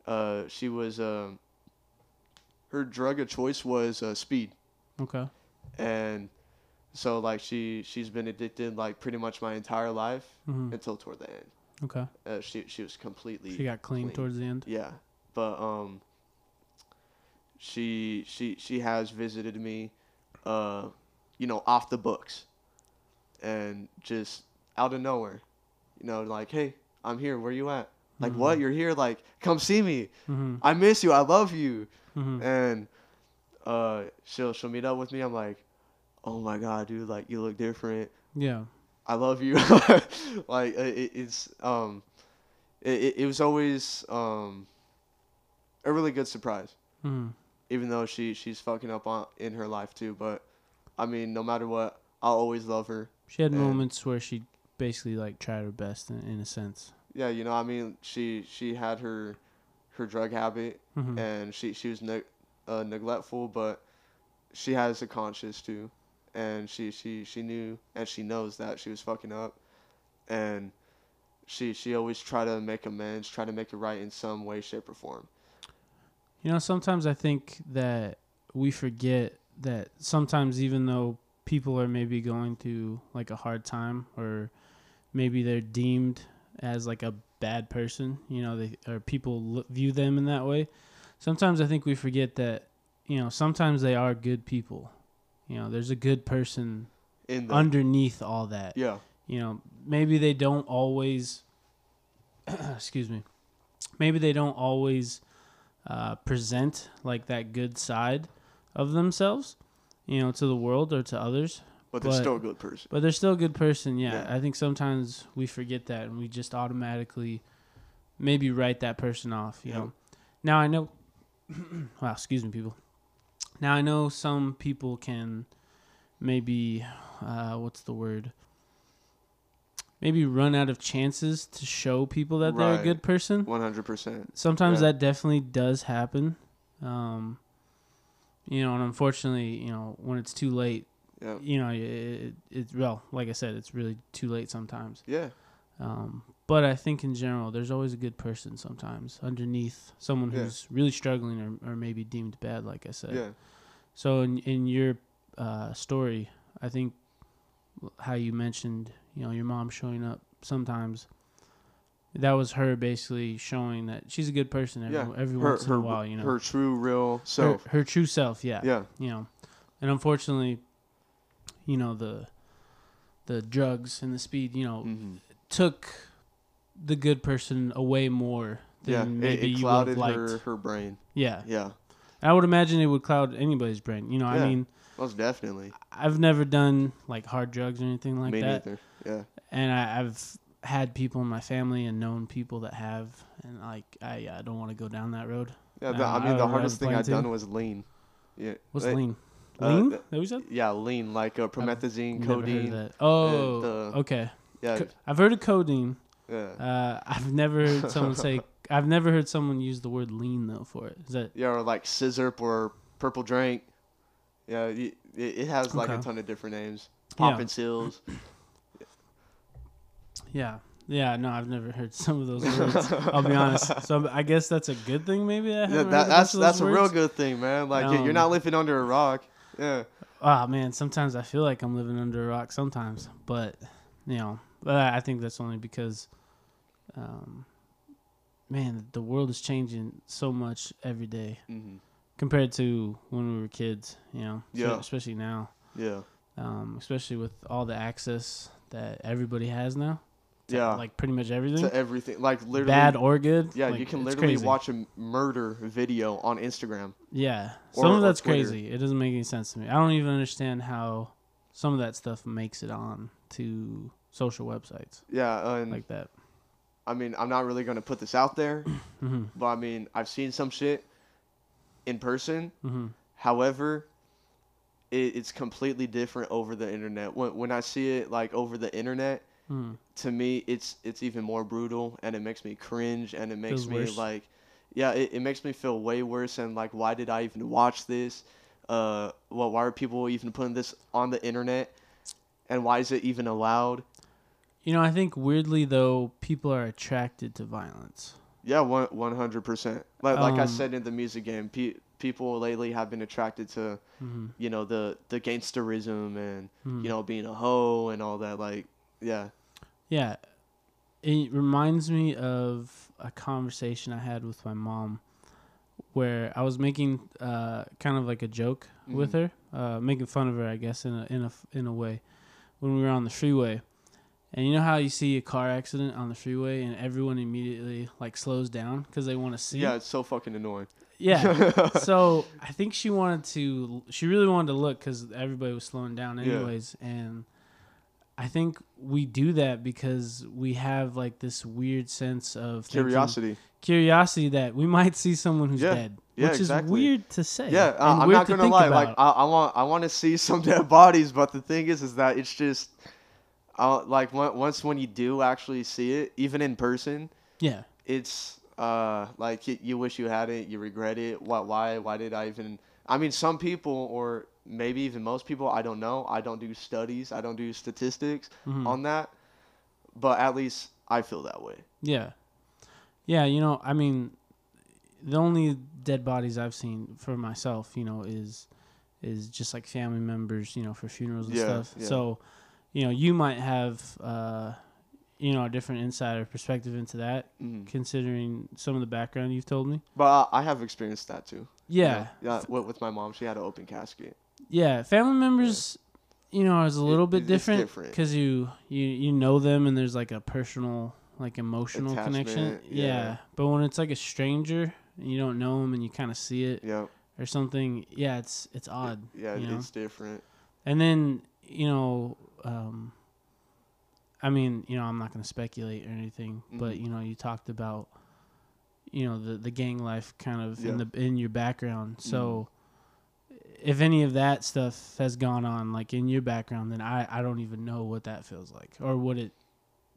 uh she was um her drug of choice was uh, speed Okay. and so like she she's been addicted like pretty much my entire life hmm until toward the end Okay. uh, she she was completely She got clean, clean. towards the end. yeah but um she she she has visited me uh you know off the books and just out of nowhere you know like hey i'm here. Where you at? Like Mhm. what you're here? Like come see me. Mm-hmm. i miss you. I love you. Hmm and uh she'll she'll meet up with me. I'm like oh my god dude like you look different. Yeah. i love you. *laughs* Like it, it- it's um it, it- was always um a really good surprise. Hmm even though she she's fucking up on in her life too but i mean no matter what i'll always love her She had And- moments where she basically like tried her best in, in a sense. yeah you know i mean she she had her her drug habit hmm and she she was neg- uh, neglectful, but she has a conscience too, and she she she knew and she knows that she was fucking up, and she she always try to make amends, try to make it right in some way, shape, or form. You know, sometimes I think that we forget that sometimes even though people are maybe going through like a hard time or maybe they're deemed as like a bad person, you know, they or people look, view them in that way. Sometimes I think we forget that, you know, sometimes they are good people. You know, there's a good person In the underneath all that yeah you know maybe they don't always *clears throat* excuse me maybe they don't always uh, present like that good side of themselves you know to the world or to others but they're But- still a good person. but they're still a good person yeah, Yeah. i think sometimes we forget that and we just automatically maybe write that person off you Yeah. know now i know *clears throat* wow excuse me people now i know some people can maybe uh, what's the word maybe run out of chances to show people that they're a good person One hundred percent. sometimes Yeah. that definitely does happen um, you know and unfortunately you know when it's too late Yeah. you know, it, it, it well, like I said, it's really too late sometimes. Yeah. Um, but I think in general, there's always a good person sometimes underneath someone Yeah. who's really struggling or, or maybe deemed bad, like I said. Yeah. So in in your uh, story, I think how you mentioned, you know, your mom showing up sometimes. That was her basically showing that she's a good person every, Yeah. every Her once her in a while, you know. her true real her, self. her true self, yeah Yeah. you know and unfortunately you know the the drugs and the speed you know hmm took the good person away more than Yeah. Maybe it you would have liked her her brain. yeah Yeah. i would imagine it would cloud anybody's brain you know i mean Most definitely. i've never done like hard drugs or anything like Me that neither. Yeah. and I, i've had people in my family and known people that have and like i, I don't want to go down that road Yeah. The, I I mean, the hardest thing I've done was lean. Yeah. what's Like, lean uh, lean th- that we said Yeah, lean like uh, promethazine, of codeine. that. oh the- okay Yeah. Co- I've heard of codeine. Yeah. Uh, I've never heard *laughs* someone say. I've never heard someone use the word lean though for it. Is that Yeah, or like sizzurp or purple drink. Yeah, it, it has like a ton of different names. Yeah. Poppin' seals. yeah, yeah? No, I've never heard *laughs* some of those words. *laughs* I'll be honest. So I guess that's a good thing. Maybe that, I Yeah, that, that's that's a real good thing, man. Like you- you're Um, not living under a rock. Yeah. Ah man, sometimes I feel like I'm living under a rock. Sometimes, but you know, but I think that's only because, um, man, the world is changing so much every day hmm compared to when we were kids. You know, Yeah. especially now. Yeah. um, especially with all the access that everybody has now. to, Yeah. like pretty much everything, to everything, like literally. bad or good. yeah, like, you can literally crazy. watch a murder video on Instagram. Yeah, or- some of that's crazy. It doesn't make any sense to me. I don't even understand how some of that stuff makes it on to social websites Yeah, and like that. I mean, I'm not really gonna put this out there, *clears throat* hmm but I mean, I've seen some shit in person. hmm However, it, it's completely different over the internet. When when I see it like over the internet, hmm to me, it's it's even more brutal, and it makes me cringe, and it makes Feels me worse. like, yeah, it, it makes me feel way worse, and like, why did I even watch this? Uh, well, why are people even putting this on the internet? And why is it even allowed? You know, I think weirdly though, people are attracted to violence. Yeah, one one hundred percent. Like like I Um, said in the music game, pe- people lately have been attracted to hmm you know the the gangsterism and Mhm. you know being a hoe and all that. Like yeah, Yeah. It reminds me of a conversation I had with my mom where I was making uh, kind of like a joke with Mhm. her, uh, making fun of her, I guess, in a, in a, in a way, when we were on the freeway. And you know how you see a car accident on the freeway and everyone immediately like slows down because they want to see? yeah, it's so fucking annoying. Yeah. *laughs* so I think she wanted to. She really wanted to look because everybody was slowing down, Yeah. anyways. And I think we do that because we have like this weird sense of thinking- Curiosity. curiosity that we might see someone who's Yeah. dead, Yeah, which exactly. is weird to say. Yeah, I, I'm not gonna lie. Like. I, I want I want to see *laughs* some dead bodies, but the thing is, is that it's just, uh, like once when you do actually see it, even in person, yeah, it's uh like you, you wish you had it, you regret it. Why why why did I even? I mean, some people or maybe even most people, I don't know. I don't do studies. I don't do statistics Mhm. on that, but at least I feel that way. yeah, yeah. You know, I mean, the only dead bodies I've seen for myself, you know, is is just like family members, you know, for funerals and Yeah, stuff. yeah. So, you know, you might have, uh, you know, a different insider perspective into that, Mhm. considering some of the background you've told me. But uh, I have experienced that too. you Yeah, yeah. With, with my mom, she had an open casket. yeah. Family members, you know, is a little It- bit different different. because you you you know them and there's like a personal, like emotional connection. Yeah. yeah. But when it's like a stranger and you don't know them and you kind of see it Yeah, or something, yeah, it's it's odd. yeah, you know? it's different. And then, you know, um, I mean, you know, I'm not going to speculate or anything, but Mhm. you know, you talked about, you know, the the gang life kind of in the in your background. So, if any of that stuff has gone on like in your background, then I I don't even know what that feels like or what it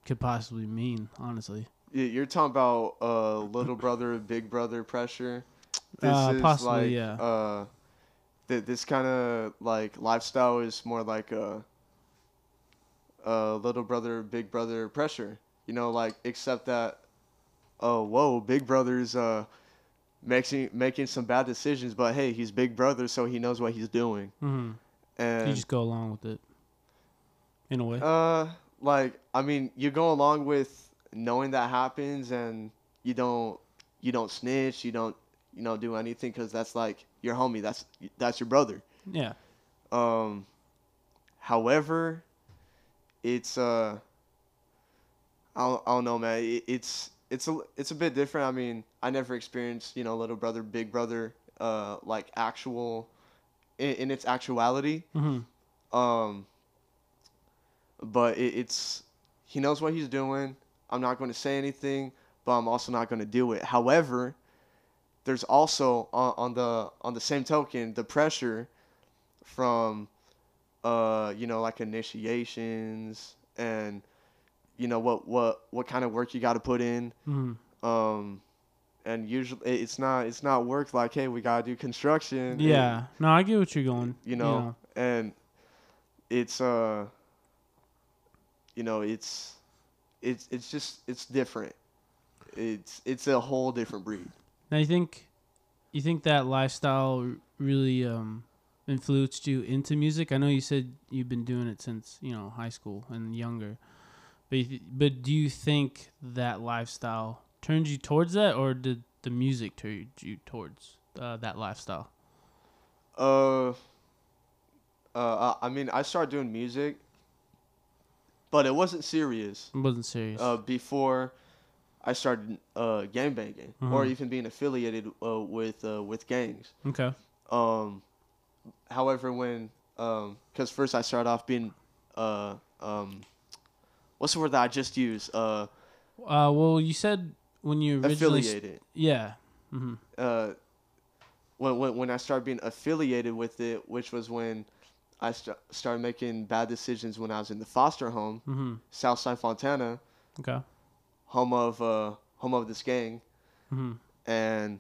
could possibly mean, honestly. Y- You're talking about uh, little brother, big brother pressure. This Uh, is possibly, like, yeah. Uh, th- this kind of like lifestyle is more like a, a little brother, big brother pressure. You know, like except that, oh whoa, big brother's uh, making making some bad decisions, but hey, he's big brother, so he knows what he's doing. hmm And You just go along with it, in a way. Uh, like I mean, you go along with knowing that happens, and you don't you don't snitch, you don't you know do anything because that's like your homie, that's that's your brother. yeah. Um, however, it's uh, I don't, I don't know, man. It, it's it's a it's a bit different. I mean, I never experienced you know little brother, big brother, uh, like actual in, in its actuality. hmm Um, but it, it's he knows what he's doing. I'm not going to say anything, but I'm also not going to do it. However, there's also on, on the on the same token the pressure from uh you know like initiations and you know what what what kind of work you got to put in hmm um and usually it's not it's not work like hey we got to do construction Yeah. No, I get what you're going. you know, and it's uh you know it's it's it's just it's different it's it's a whole different breed Now you think, you think that lifestyle really um, influenced you into music? I know you said you've been doing it since you know high school and younger, but but do you think that lifestyle turned you towards that, or did the music turn you towards uh, that lifestyle? uh uh I- mean i started doing music but it wasn't serious It wasn't serious. uh before i started uh gang banging or Mhm. even being affiliated uh, with uh with gangs okay. Um, however, when Um, cause first I started off being, uh, um, what's the word that I just used? Uh, Uh, well, you said when you originally. affiliated. yeah. hmm uh, when, when when I started being affiliated with it, which was when I st- started making bad decisions when I was in the foster home, hmm Southside Fontana, Okay. home of uh, home of this gang, hmm and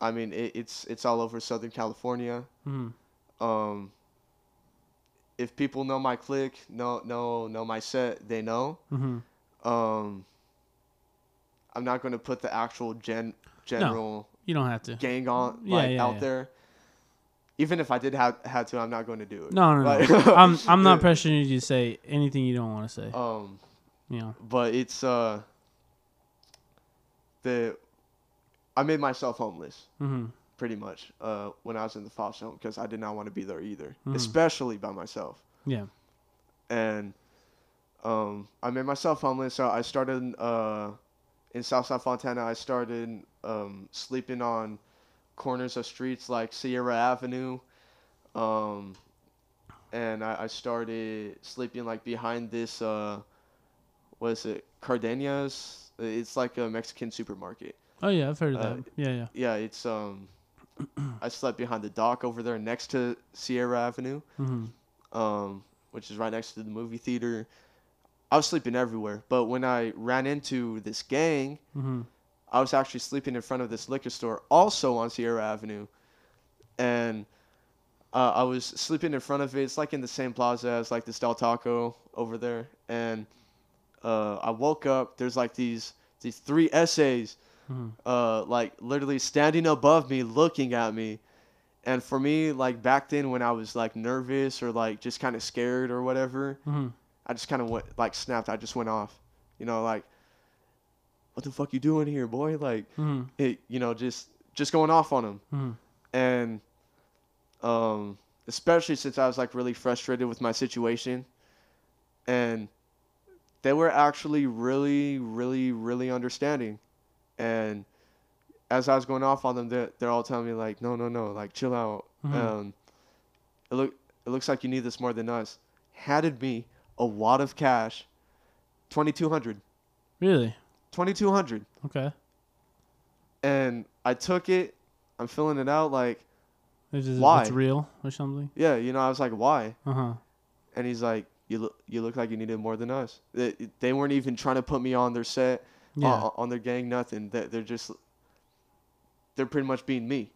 I mean it, it's it's all over Southern California. hmm Um, if people know my clique, know know know my set, they know. hmm Um, I'm not going to put the actual gen general. You don't have to. gang on Yeah, like yeah, out yeah. there. Even if I did have had to, I'm not going to do it. No, no, no. Like- *laughs* I'm I'm not *laughs* pressuring you to say anything you don't want to say. Um, You know. but it's uh the I made myself homeless hmm pretty much uh when I was in the foster home because I did not want to be there either, Mhm. especially by myself. Yeah. And um, I made myself homeless, so I started uh in Southside Fontana. I started um sleeping on corners of streets like Sierra Avenue. Um, and I, I started sleeping like behind this uh, what is it, Cardenas? It's like a Mexican supermarket. Oh yeah, I've heard of Uh, that. Yeah, yeah. Yeah, it's um, I slept behind the dock over there next to Sierra Avenue, hmm um, which is right next to the movie theater. I was sleeping everywhere, but when I ran into this gang, hmm I was actually sleeping in front of this liquor store, also on Sierra Avenue, and uh, I was sleeping in front of it. It's like in the same plaza as like this Del Taco over there, and uh, I woke up. There's like these these three essays, Mhm. uh, like literally standing above me, looking at me. And for me, like back then when I was like nervous or like just kind of scared or whatever, hmm I just kind of went like snapped. I just went off, you know, like, what the fuck you doing here, boy? Like, hmm it, you know, just just going off on him, hmm and um, especially since I was like really frustrated with my situation, and they were actually really, really, really understanding, and as I was going off on them, they're, they're all telling me like, no, no, no, like chill out. Mhm. Um, it look it looks like you need this more than us. Handed me a wad of cash, twenty two hundred. Really? 2200 Okay. and I took it. I'm filling it out like, Is it, Why? It's real or something? yeah, you know, I was like, why? Uh huh. And he's like, you look, you look like you needed more than us. They, they weren't even trying to put me on their set, Yeah. on, on their gang, nothing. They, they're just, they're pretty much being me.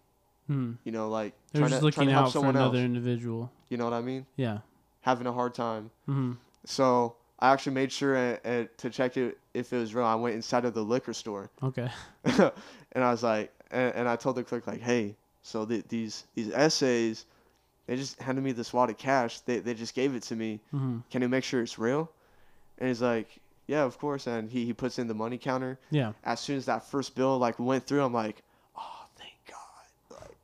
hmm You know, like They're trying just to, trying looking to help out for someone another else. individual. You know what I mean? Yeah. Having a hard time. hmm So I actually made sure uh, uh, to check it if it was real. I went inside of the liquor store. Okay. *laughs* and I was like, and, and I told the clerk like, hey, so th- these these essays, they just handed me this wad of cash. They they just gave it to me. hmm Can you make sure it's real? And he's like, yeah, of course. And he he puts in the money counter. Yeah. As soon as that first bill like went through, I'm like, oh, thank God. Like,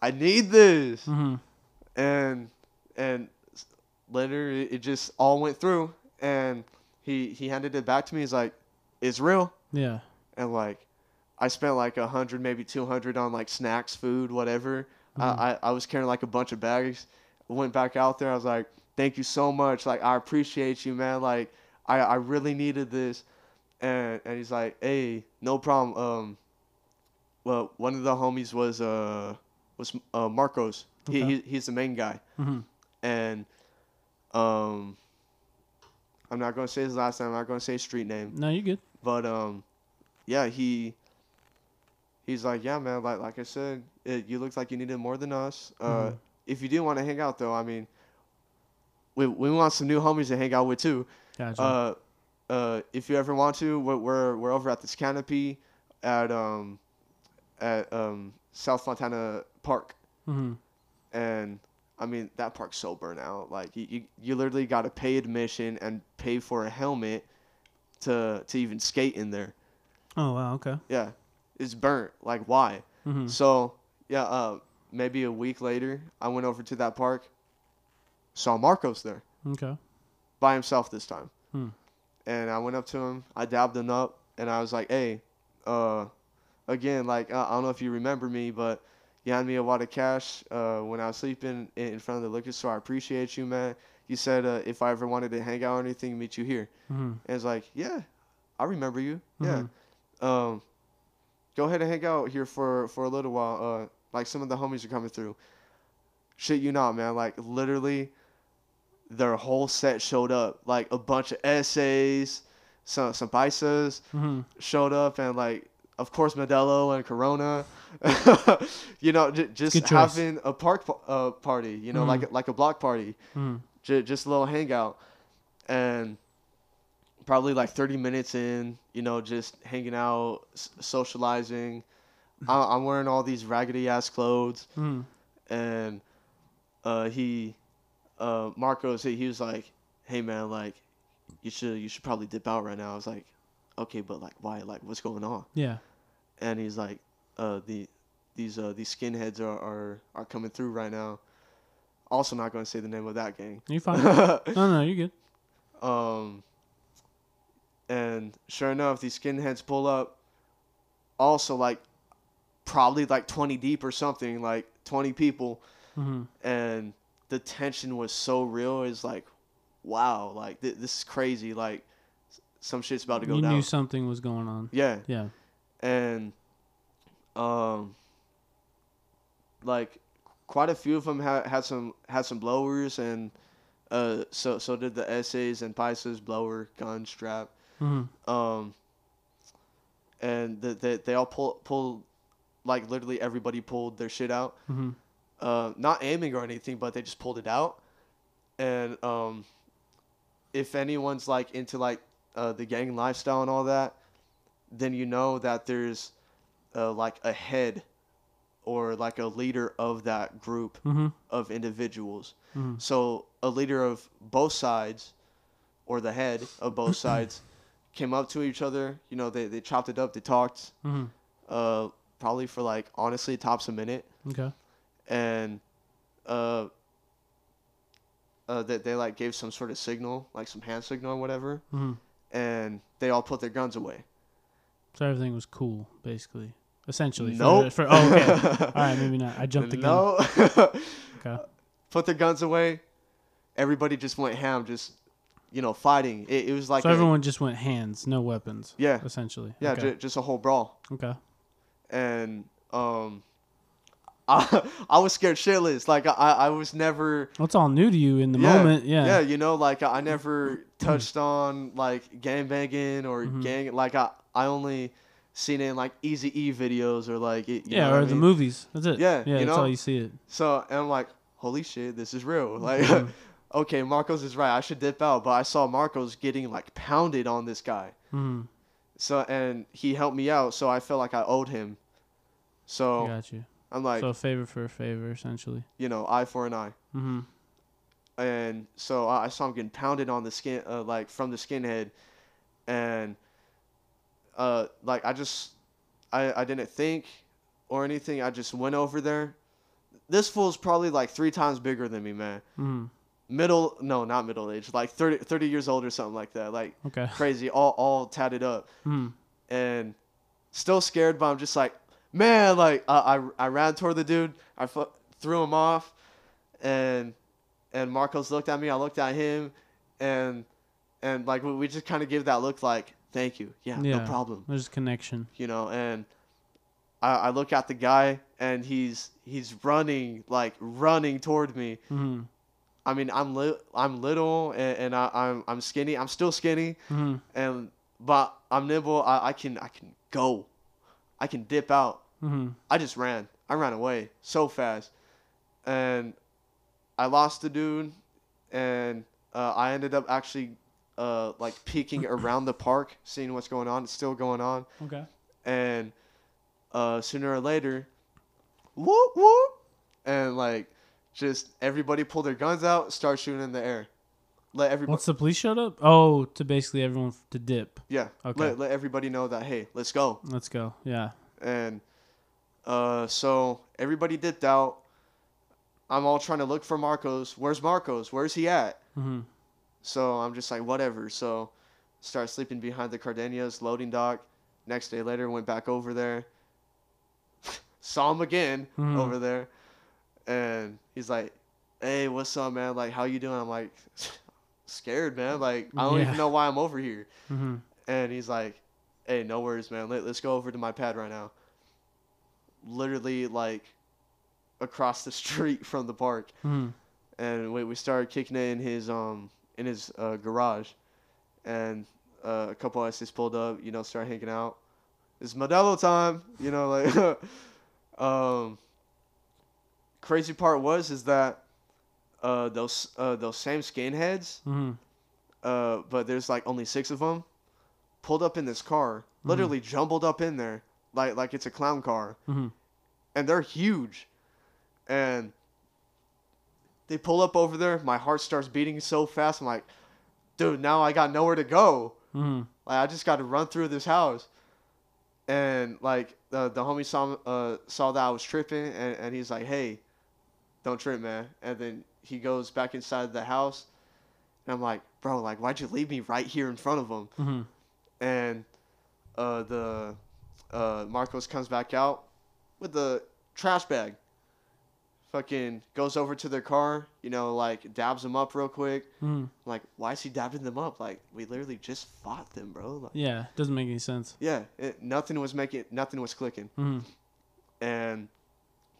I need this. hmm And and later it, just all went through. And he he handed it back to me. He's like, it's real Yeah. and like I spent like a hundred, maybe two hundred on like snacks, food, whatever. Mhm. I, I I was carrying like a bunch of bags. Went back out there. I was like, "Thank you so much. Like I appreciate you, man. Like I I really needed this." And and he's like, "Hey, no problem. Um, well, one of the homies was uh was uh Marcos. He, Okay. he he's the main guy, hmm and um, I'm not gonna say his last name. I'm not gonna say his street name. No, you're good. But um, yeah, he he's like, yeah, man. Like like I said, it, you looked like you needed more than us. Uh, Mhm. if you do want to hang out, though, I mean, we we want some new homies to hang out with too. Gotcha. Uh, uh, if you ever want to, we're we're, we're over at this canopy at um at um South Fontana Park, hmm and I mean that park's so burnt out. Like you you, you literally got to pay admission and pay for a helmet to to even skate in there. Oh wow. Okay. Yeah, it's burnt. Like why? hmm So yeah, uh, maybe a week later, I went over to that park, saw Marcos there Okay. By himself this time, Hmm. and I went up to him, I dabbed him up, and I was like, hey, uh, again, like uh, I don't know if you remember me, but you handed me a wad of cash uh, when I was sleeping in, in front of the liquor store. I appreciate you, man. You said uh, if I ever wanted to hang out or anything, meet you here. Mm-hmm. And it's like, yeah, I remember you. Mhm. Yeah. Um, go ahead and hang out here for for a little while. Uh, like some of the homies are coming through. Shit, you not, man. Like literally, their whole set showed up. Like a bunch of essays, some some paisas Mm-hmm. showed up, and like of course Modelo and Corona. *laughs* you know, j- just having a park pa- uh, party. You know, Mhm. like a- like a block party Mm-hmm. j- just a little hangout and probably like 30 minutes in you know just hanging out s- socializing I- i'm wearing all these raggedy ass clothes Mm-hmm. and uh he uh marcos he, he was like hey man like you should you should probably dip out right now i was like okay but like why like what's going on Yeah. and he's like uh the these uh these skinheads are are, are coming through right now also not going to say the name of that gang You fine? *laughs* no, no, you're good. Um, and sure enough, these skinheads pull up. Also, like, probably like 20 deep or something, like 20 people. Mm-hmm. And the tension was so real. It's like, wow, like, th- this is crazy. Like, some shit's about to go You down. knew something was going on. yeah. Yeah. And, um, like, quite a few of them had, had some had some blowers and uh so so did the essays and paisas blower gun strap Mm-hmm. um, and the, the, they all pull pulled like literally everybody pulled their shit out Mm-hmm. Uh, not aiming or anything but they just pulled it out and um, if anyone's like into like uh, the gang lifestyle and all that then you know that there's uh, like a head or like a leader of that group Mm-hmm. of individuals Mhm. so a leader of both sides or the head of both *clears throat* sides came up to each other you know they, they chopped it up they talked Mm-hmm. uh probably for like honestly tops a minute Okay. And uh uh that they, like gave some sort of signal like some hand signal or whatever Mm-hmm. and they all put their guns away So everything was cool, basically. Essentially. Nope. For, oh, okay. *laughs* All right, maybe not. I jumped the gun. no *laughs* Okay. *laughs* put their guns away everybody just went ham just you know fighting it, it was like so a- everyone just went hands, no weapons. Yeah. Essentially. yeah Okay. ju- just a whole brawl okay. and um I, *laughs* I was scared shitless like I, I was never Well, it's all new to you in the yeah, moment. Yeah. yeah you know like i never *clears throat* touched on like gang banging or Mhm. gang like i i only seen it in like easy e videos or like it, Yeah, or the mean? movies. That's it. Yeah, Yeah, you that's know? all you see it. so and i'm like holy shit this is real *laughs* like Mhm. *laughs* okay marcos is right i should dip out but i saw marcos getting like pounded on this guy Mm-hmm. so and he helped me out so i felt like i owed him so got you. I'm like so a favor for a favor, essentially. you know eye for an eye Mm-hmm. and so I I saw him getting pounded on the skin, uh, like from the skinhead, and uh, like I just, I I didn't think or anything. I just went over there. This fool's probably like three times bigger than me, man. Mm-hmm. Middle, no, not middle age, like 30, 30 years old or something like that. Like Okay. crazy, all all tatted up, Mm-hmm. and still scared. But I'm just like, man, like I I, I ran toward the dude. I fu- threw him off, and and Marcos looked at me. I looked at him, and and like we, just kind of gave that look like thank you, yeah, Yeah. no problem, There's a connection. you know. And I, I look at the guy, and he's he's running like running toward me. Mm-hmm. I mean, I'm li- I'm little, and, and I, I'm I'm skinny. I'm still skinny, Mm-hmm. and but I'm nimble. I, I can I can go, I can dip out. Mm-hmm. I just ran. I ran away so fast, and I lost the dude, and uh, I ended up actually uh, like peeking *coughs* around the park, seeing what's going on. It's still going on, Okay. and uh, sooner or later, whoop whoop, and like just everybody pull their guns out, start shooting in the air. Let everybody, Once the police showed up, oh, to basically everyone to dip. yeah, Okay. let let everybody know that hey, let's go. Let's go. Yeah. and uh, so everybody dipped out. I'm all trying to look for Marcos. Where's Marcos? Where's he at? Mm-hmm. So I'm just like whatever. So start sleeping behind the Cardenas loading dock. Next day later, went back over there. *laughs* saw him again Mhm. over there, and he's like, "Hey, what's up, man? Like, how you doing?" I'm like, *laughs* scared, man. Like, I don't Yeah. even know why I'm over here. Mm-hmm. And he's like, "Hey, no worries, man. Let, let's go over to my pad right now." Literally, like, across the *laughs* street from the park, Mm-hmm. and we we started kicking it in his um in his uh, garage, and uh, a couple of us just pulled up, you know, started hanging out. It's Modelo time, you know, like. *laughs* um. Crazy part was is that, uh, those uh those same skinheads, Mm-hmm. uh, but there's like only six of them, pulled up in this car, literally jumbled up in there, like like it's a clown car, Mm-hmm. and they're huge, and they pull up over there. My heart starts beating so fast. I'm like, dude, now I got nowhere to go. Mm-hmm. Like I just got to run through this house, and like the the homie saw uh saw that I was tripping, and, and he's like, hey, don't trip, man. And then he goes back inside the house, and I'm like, bro, like why'd you leave me right here in front of him? Mm-hmm. and uh, the uh, Marcos comes back out with the trash bag. Fucking goes over to their car, you know, like dabs them up real quick. Mm-hmm. Like, why is he dabbing them up? Like, we literally just fought them, bro. Like, Yeah, doesn't make any sense. yeah, it, nothing was making, nothing was clicking. Mm-hmm. And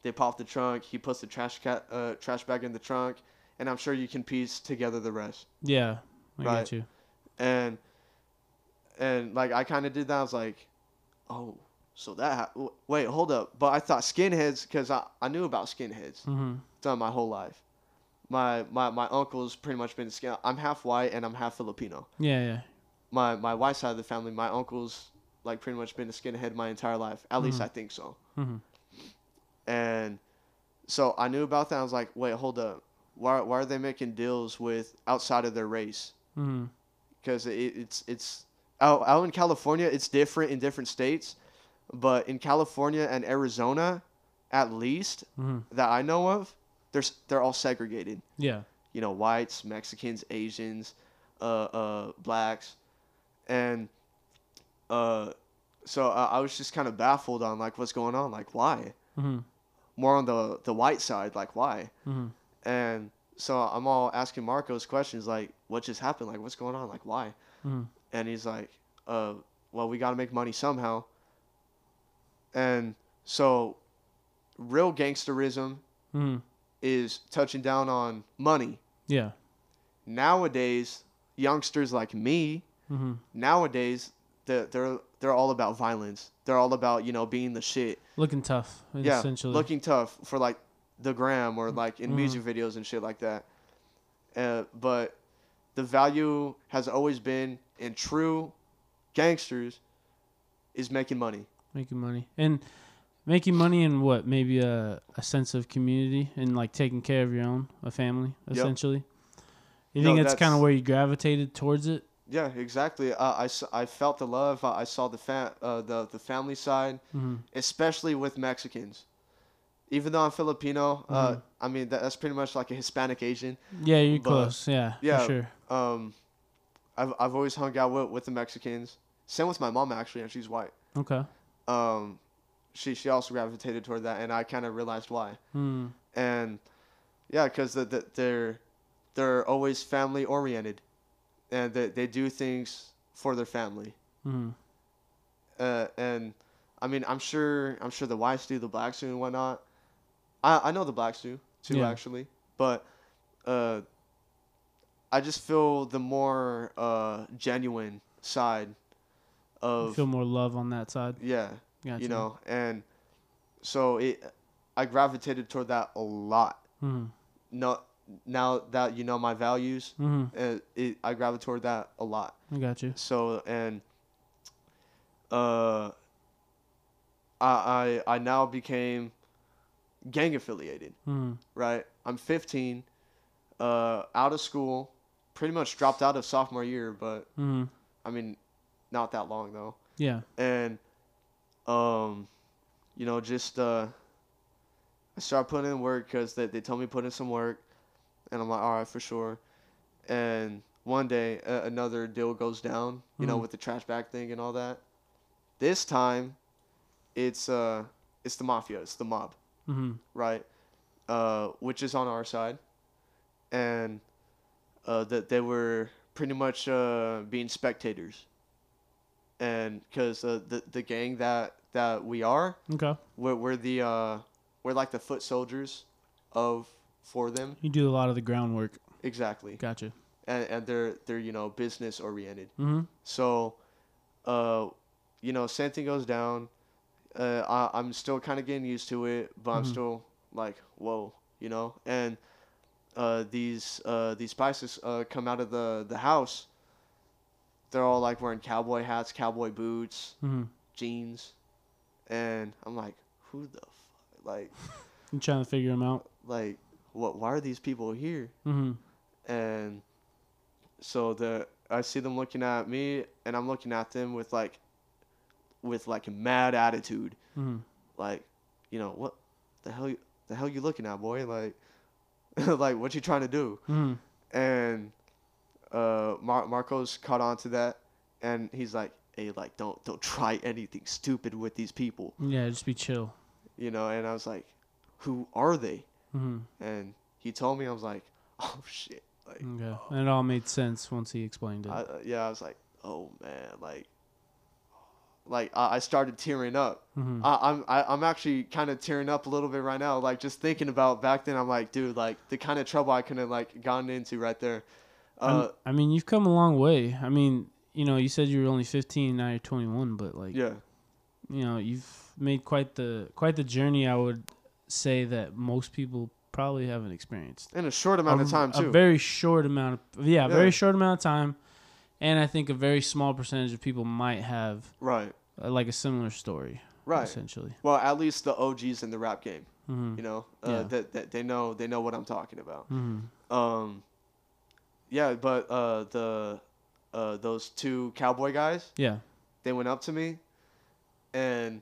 they pop the trunk. He puts the trash cat, uh, trash bag in the trunk, and I'm sure you can piece together the rest. Yeah, I Right. get you. and and like I kind of did that. I was like, oh, so that ha- w- wait, hold up. But I thought skinheads because I, I knew about skinheads Mm-hmm. done my whole life. My my my uncle's pretty much been skin. I'm half white and I'm half Filipino. Yeah, yeah. My my white side of the family, my uncle's like pretty much been a skinhead my entire life. At least Mhm. I think so. Mm-hmm. And so I knew about that. I was like, wait, hold up. Why why are they making deals with outside of their race? Mm-hmm. because it, it's it's out, out in California it's different in different states, but in California and Arizona, at least Mm-hmm. that I know of, there's they're all segregated. Yeah. You know, whites, Mexicans, Asians, uh, uh, blacks, and uh, so I, I was just kind of baffled on like what's going on, like why? Mm-hmm. More on the the white side, like why? Mm-hmm. And so I'm all asking Marcos questions like, what just happened? Like, what's going on? Like, why? Mm-hmm. and he's like, uh, well, we got to make money somehow. And so, real gangsterism Mm-hmm. is touching down on money. Yeah. Nowadays, youngsters like me, Mm-hmm. nowadays, they're, they're, they're all about violence. They're all about, you know, being the shit. Looking tough, Yeah, looking tough for like the gram or like in Mhm. music videos and shit like that. Uh, but the value has always been in true gangsters is making money. Making money and making money and what maybe a, a sense of community and like taking care of your own a family Yep. essentially you No, think that's, kind of where you gravitated towards it Yeah, exactly. Uh, I, I felt the love. I saw the fa- uh, the the family side, mm-hmm. especially with Mexicans. Even though I'm Filipino, uh, Mhm. I mean that, that's pretty much like a Hispanic Asian. yeah you're But- close yeah, yeah. for sure Um, I've I've always hung out with with the Mexicans. Same with my mom actually, and she's white. okay Um, she she also gravitated toward that, and I kind of realized why. mm. And yeah, because the, the, they're they're always family oriented, and they they do things for their family. Mm-hmm. Uh, and I mean, I'm sure I'm sure the whites do, the blacks do, and whatnot. I I know the blacks do too, Yeah. actually, but uh, I just feel the more uh genuine side of feel more love on that side yeah, gotcha. you know, and so it I gravitated toward that a lot. mm-hmm. No, now that you know my values, Mm-hmm. uh, it, I gravitate toward that a lot. i got you So and uh I I I now became gang affiliated, mm-hmm. right? I'm 15, uh out of school, pretty much dropped out of sophomore year, but Mm-hmm. I mean not that long though. yeah And um you know, just uh I start putting in work cuz they they told me put in some work and I'm like, "All right, for sure." And one day uh, another deal goes down, you know, Mhm. with the trash bag thing and all that. This time it's uh it's the mafia, it's the mob, Mm-hmm. right? Uh, which is on our side, and uh, that they were pretty much uh, being spectators, and because uh, the the gang that that we are, Okay. we're, we're the uh, we're like the foot soldiers of for them You do a lot of the groundwork. exactly, Gotcha. and and they're they're you know business oriented. Mm-hmm. So, uh, you know, same thing goes down. Uh, I, I'm still kind of getting used to it, but I'm Mhm. still like, whoa, you know. And uh, these uh, these paisas uh, come out of the the house. They're all like wearing cowboy hats, cowboy boots, Mm-hmm. jeans, and I'm like, who the fuck? Like, *laughs* I'm trying to figure them out. like, what? Why are these people here? Mm-hmm. and so the I see them looking at me and I'm looking at them with like with like a mad attitude Mm-hmm. like you know what the hell you, the hell you looking at boy like *laughs* like what you trying to do Mm-hmm. and uh Mar- Marcos caught on to that and he's like hey like don't don't try anything stupid with these people Yeah, just be chill. you know and I was like who are they Mm-hmm. and he told me I was like *laughs* oh shit like Okay. And it all made sense once he explained it. I, uh, yeah, I was like, oh man, like, like I, I started tearing up. mm-hmm. I, I'm I, I'm actually kind of tearing up a little bit right now. Like just thinking about back then, I'm like, dude, like the kind of trouble I could have like gotten into right there. Uh, I mean, you've come a long way. I mean, you know, you said you were only 15, now you're 21, but like, yeah, you know, you've made quite the quite the journey. I would say that most people probably haven't experienced. in a short amount a, of time a very short amount of yeah, Yeah. very short amount of time, and I think a very small percentage of people might have right, uh, like a similar story, right. essentially. Well, at least the OGs in the rap game, Mm-hmm. you know, uh, Yeah. that, that they know they know what I'm talking about. Mm-hmm. Um, yeah, but uh, the uh, those two cowboy guys. Yeah. they went up to me and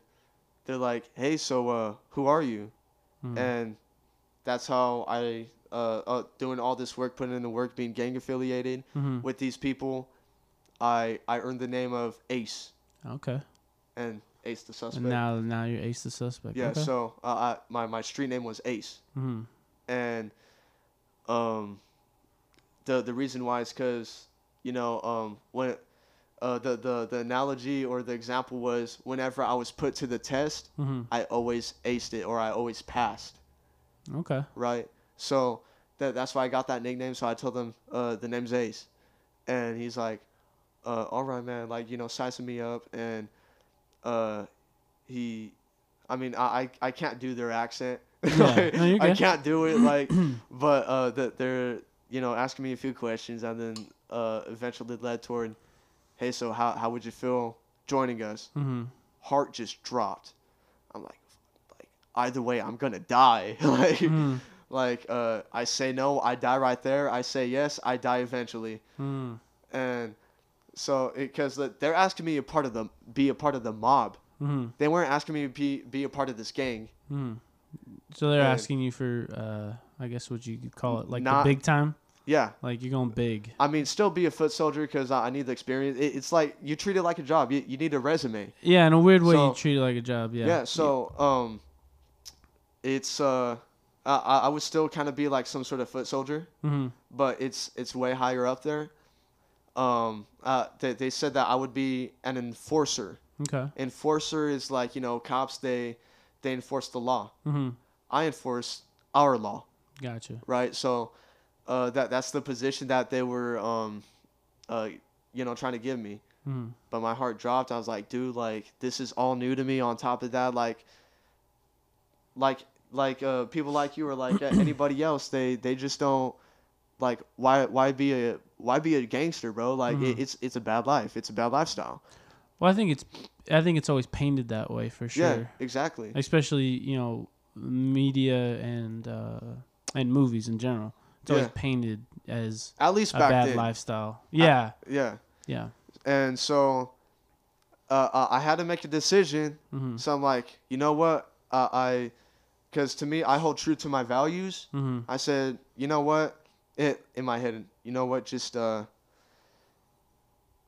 they're like, "Hey, so uh, who are you?" Mhm. And that's how I uh, uh doing all this work, putting in the work, being gang affiliated Mhm. with these people. I I earned the name of Ace Okay. and Ace the suspect. And now now you're Ace the suspect. yeah, Okay. so uh, I my my street name was Ace, mm-hmm. and um, the the reason why is because you know um when. Uh, the, the the analogy or the example was whenever I was put to the test, Mm-hmm. I always aced it or I always passed, Okay. right? So that that's why I got that nickname. So I told them uh, the name's Ace, and he's like, uh, "All right, man." Like you know, sizing me up, and uh, he, I mean, I I, I can't do their accent. Yeah. No, you're *laughs* I can't do it like, *clears throat* but uh, that they're you know asking me a few questions, and then uh, eventually led toward, "Hey, so how how would you feel joining us?" Mm-hmm. heart just dropped. I'm like, like either way, I'm gonna die. *laughs* like, Mhm. like uh, I say no, I die right there. I say yes, I die eventually. Mm. And so, because they're asking me a part of the be a part of the mob. Mm-hmm. They weren't asking me to be be a part of this gang. Mm. So they're And- asking you for, uh, I guess what you could call it, like Not- the big time. Yeah, Like you're going big. I mean, still be a foot soldier because I, I need the experience. It, it's like you treat it like a job. You, you need a resume. Yeah, in a weird way, So- you treat it like a job. Yeah. Yeah. so um, it's uh, I I I would still kind of be like some sort of foot soldier. Mm-hmm. but it's it's way higher up there. Um, uh, they, they said that I would be an enforcer. Okay. Enforcer is like you know cops they they enforce the law. Mm-hmm. I enforce our law, Gotcha. right? So uh, that that's the position that they were um, uh, you know trying to give me. Mm-hmm. But my heart dropped. I was like, dude, like this is all new to me. On top of that, like like like uh, people like you or like *coughs* anybody else, they they just don't like why why be a why be a gangster, bro? Like it, Mhm. it's it's a bad life. It's a bad lifestyle. Well, I think it's, I think it's always painted that way for sure. Yeah, exactly. Especially you know, media and uh, and movies in general. It's always Yeah. painted as At least a back bad then. lifestyle. Yeah. Yeah, yeah. and so uh, I I had to make a decision. Mm-hmm. So I'm like, you know what? Uh, I, because to me, I hold true to my values. Mm-hmm. I said, you know what? It in my head, you know what? Just uh,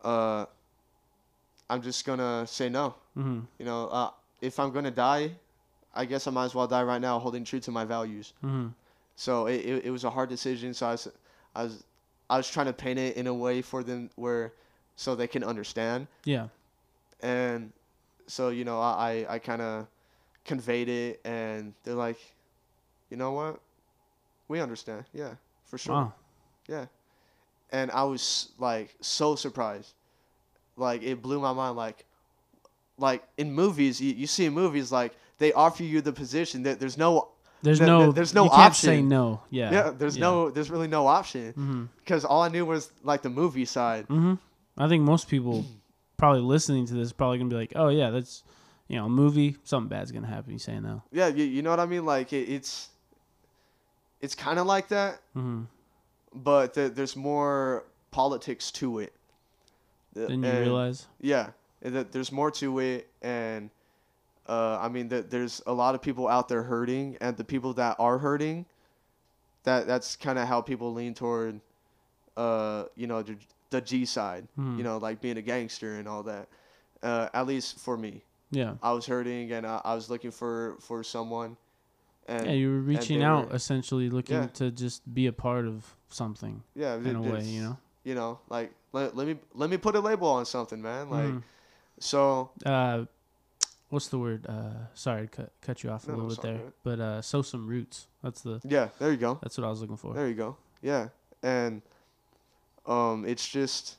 uh, I'm just gonna say no. Mm-hmm. You know, uh, if I'm gonna die, I guess I might as well die right now, holding true to my values. So it, it, it was a hard decision. So I was, I was, I was trying to paint it in a way for them where, so they can understand. Yeah. And so you know, I, I kind of conveyed it, and they're like, you know what, we understand. Yeah, for sure. Wow. Yeah. And I was like so surprised. Like it blew my mind like like in movies you, you see in movies like they offer you the position that there's no There's Th- no. th- there's no you can't say no. Yeah. yeah, there's no there's really no option Mm-hmm. because all I knew was like the movie side. Mm-hmm. I think most people *clears throat* probably listening to this probably gonna be like, oh yeah, that's you know a movie. Something bad's gonna happen. You say no. Yeah, you, you know what I mean? Like it, it's it's kind of like that, Mm-hmm. but th- there's more politics to it. Then you realize. Yeah, that there's more to it, and uh, I mean that there's a lot of people out there hurting, and the people that are hurting, that that's kind of how people lean toward, uh, you know, the, the G side, Mhm. you know, like being a gangster and all that. Uh, at least for me, Yeah. I was hurting, and I, I was looking for for someone, and Yeah, you were reaching out, were- essentially looking Yeah. to just be a part of something yeah, in a way. You know. you know, like let, let me let me put a label on something, man, like Mhm. so. uh, what's the word? Uh, sorry to cut cut you off a No, little bit there, but uh, sow some roots. That's the Yeah, there you go. that's what I was looking for. There you go. Yeah, and um, it's just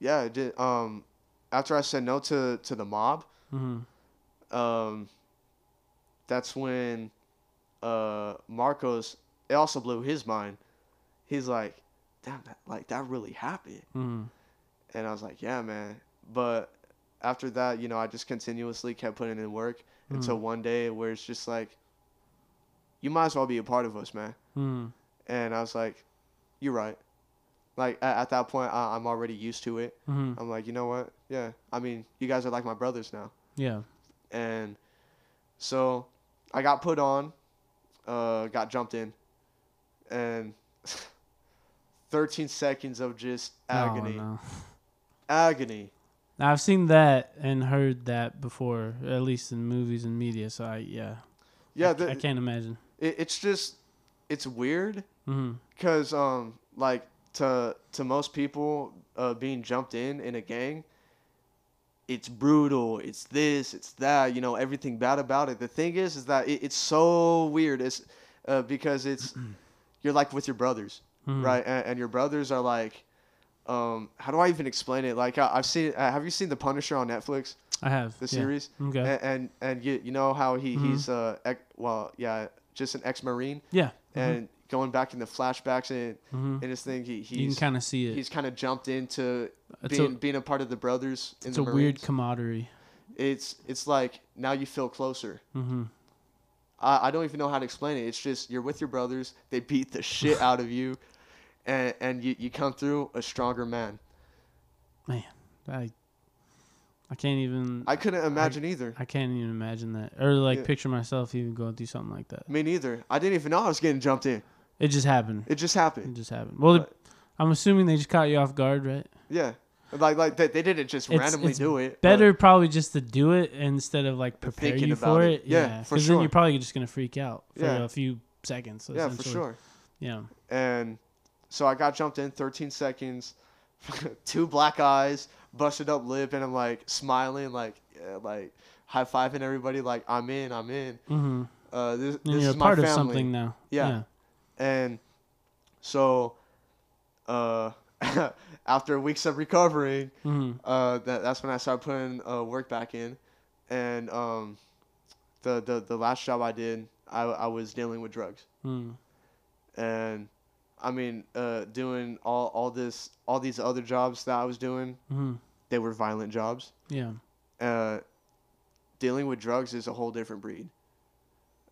yeah. It did, um, after I said no to to the mob, Mm-hmm. um, that's when uh Marcos it also blew his mind. He's like, damn, that, like that really happened, Mm-hmm. and I was like, yeah, man. But after that, you know, I just continuously kept putting in work until one day where it's just like, you might as well be a part of us, man. Mm-hmm. And I was like, "You're right." Like at, at that point, I, I'm already used to it. Mm-hmm. I'm like, you know what? Yeah. I mean, you guys are like my brothers now. Yeah. And so I got put on, uh, got jumped in, and *laughs* 13 seconds of just agony, Oh, no. agony. Now, I've seen that and heard that before, at least in movies and media. So I yeah. Yeah, I, the, I can't imagine. it, it's just, it's weird Mm-hmm. because um, like to to most people, uh, being jumped in in a gang, it's brutal. It's this. It's that. You know everything bad about it. The thing is, is that it, it's so weird. It's uh, because it's *clears throat* you're like with your brothers, Mhm. right? And, and your brothers are like, um, how do I even explain it? Like I, I've seen. Uh, have you seen The Punisher on Netflix? I have The yeah. series. Okay. And and, and you you know how he Mhm. he's uh ex, well yeah just an ex marine yeah. and going back in the flashbacks and Mm-hmm. in his thing he You can kind of see it. he's kind of jumped into It's being a, being a part of the brothers in it's the a weird camaraderie. it's it's like now you feel closer. Mm-hmm. I, I don't even know how to explain it. It's just you're with your brothers. They beat the shit out of you, and and you, you come through a stronger man. Man, I I can't even. I, I couldn't imagine either. I can't even imagine that, or like Yeah. picture myself even going through something like that. Me neither. I didn't even know I was getting jumped in. It just happened. It just happened. It just happened. Well, But- I'm assuming they just caught you off guard, right? Yeah, like like they, they didn't just It's- randomly it's do it. Better probably just to do it instead of like prepare you for it. it. Yeah, for Because then you're probably just gonna freak out for Yeah. a few seconds. yeah, for sure. Yeah. And so I got jumped in 13 seconds, *laughs* two black eyes, busted up lip, and I'm like smiling, like yeah, like high fiving everybody, like I'm in, I'm in. Mm-hmm. Uh, this this you're is my part family. of something now. Yeah. And so, uh, *laughs* after weeks of recovering, Mm-hmm. uh, that, that's when I started putting uh, work back in, and um, the, the the last job I did, I I was dealing with drugs. Mm. and I mean, uh, doing all all this all these other jobs that I was doing, Mm-hmm. they were violent jobs. Yeah. Uh, dealing with drugs is a whole different breed.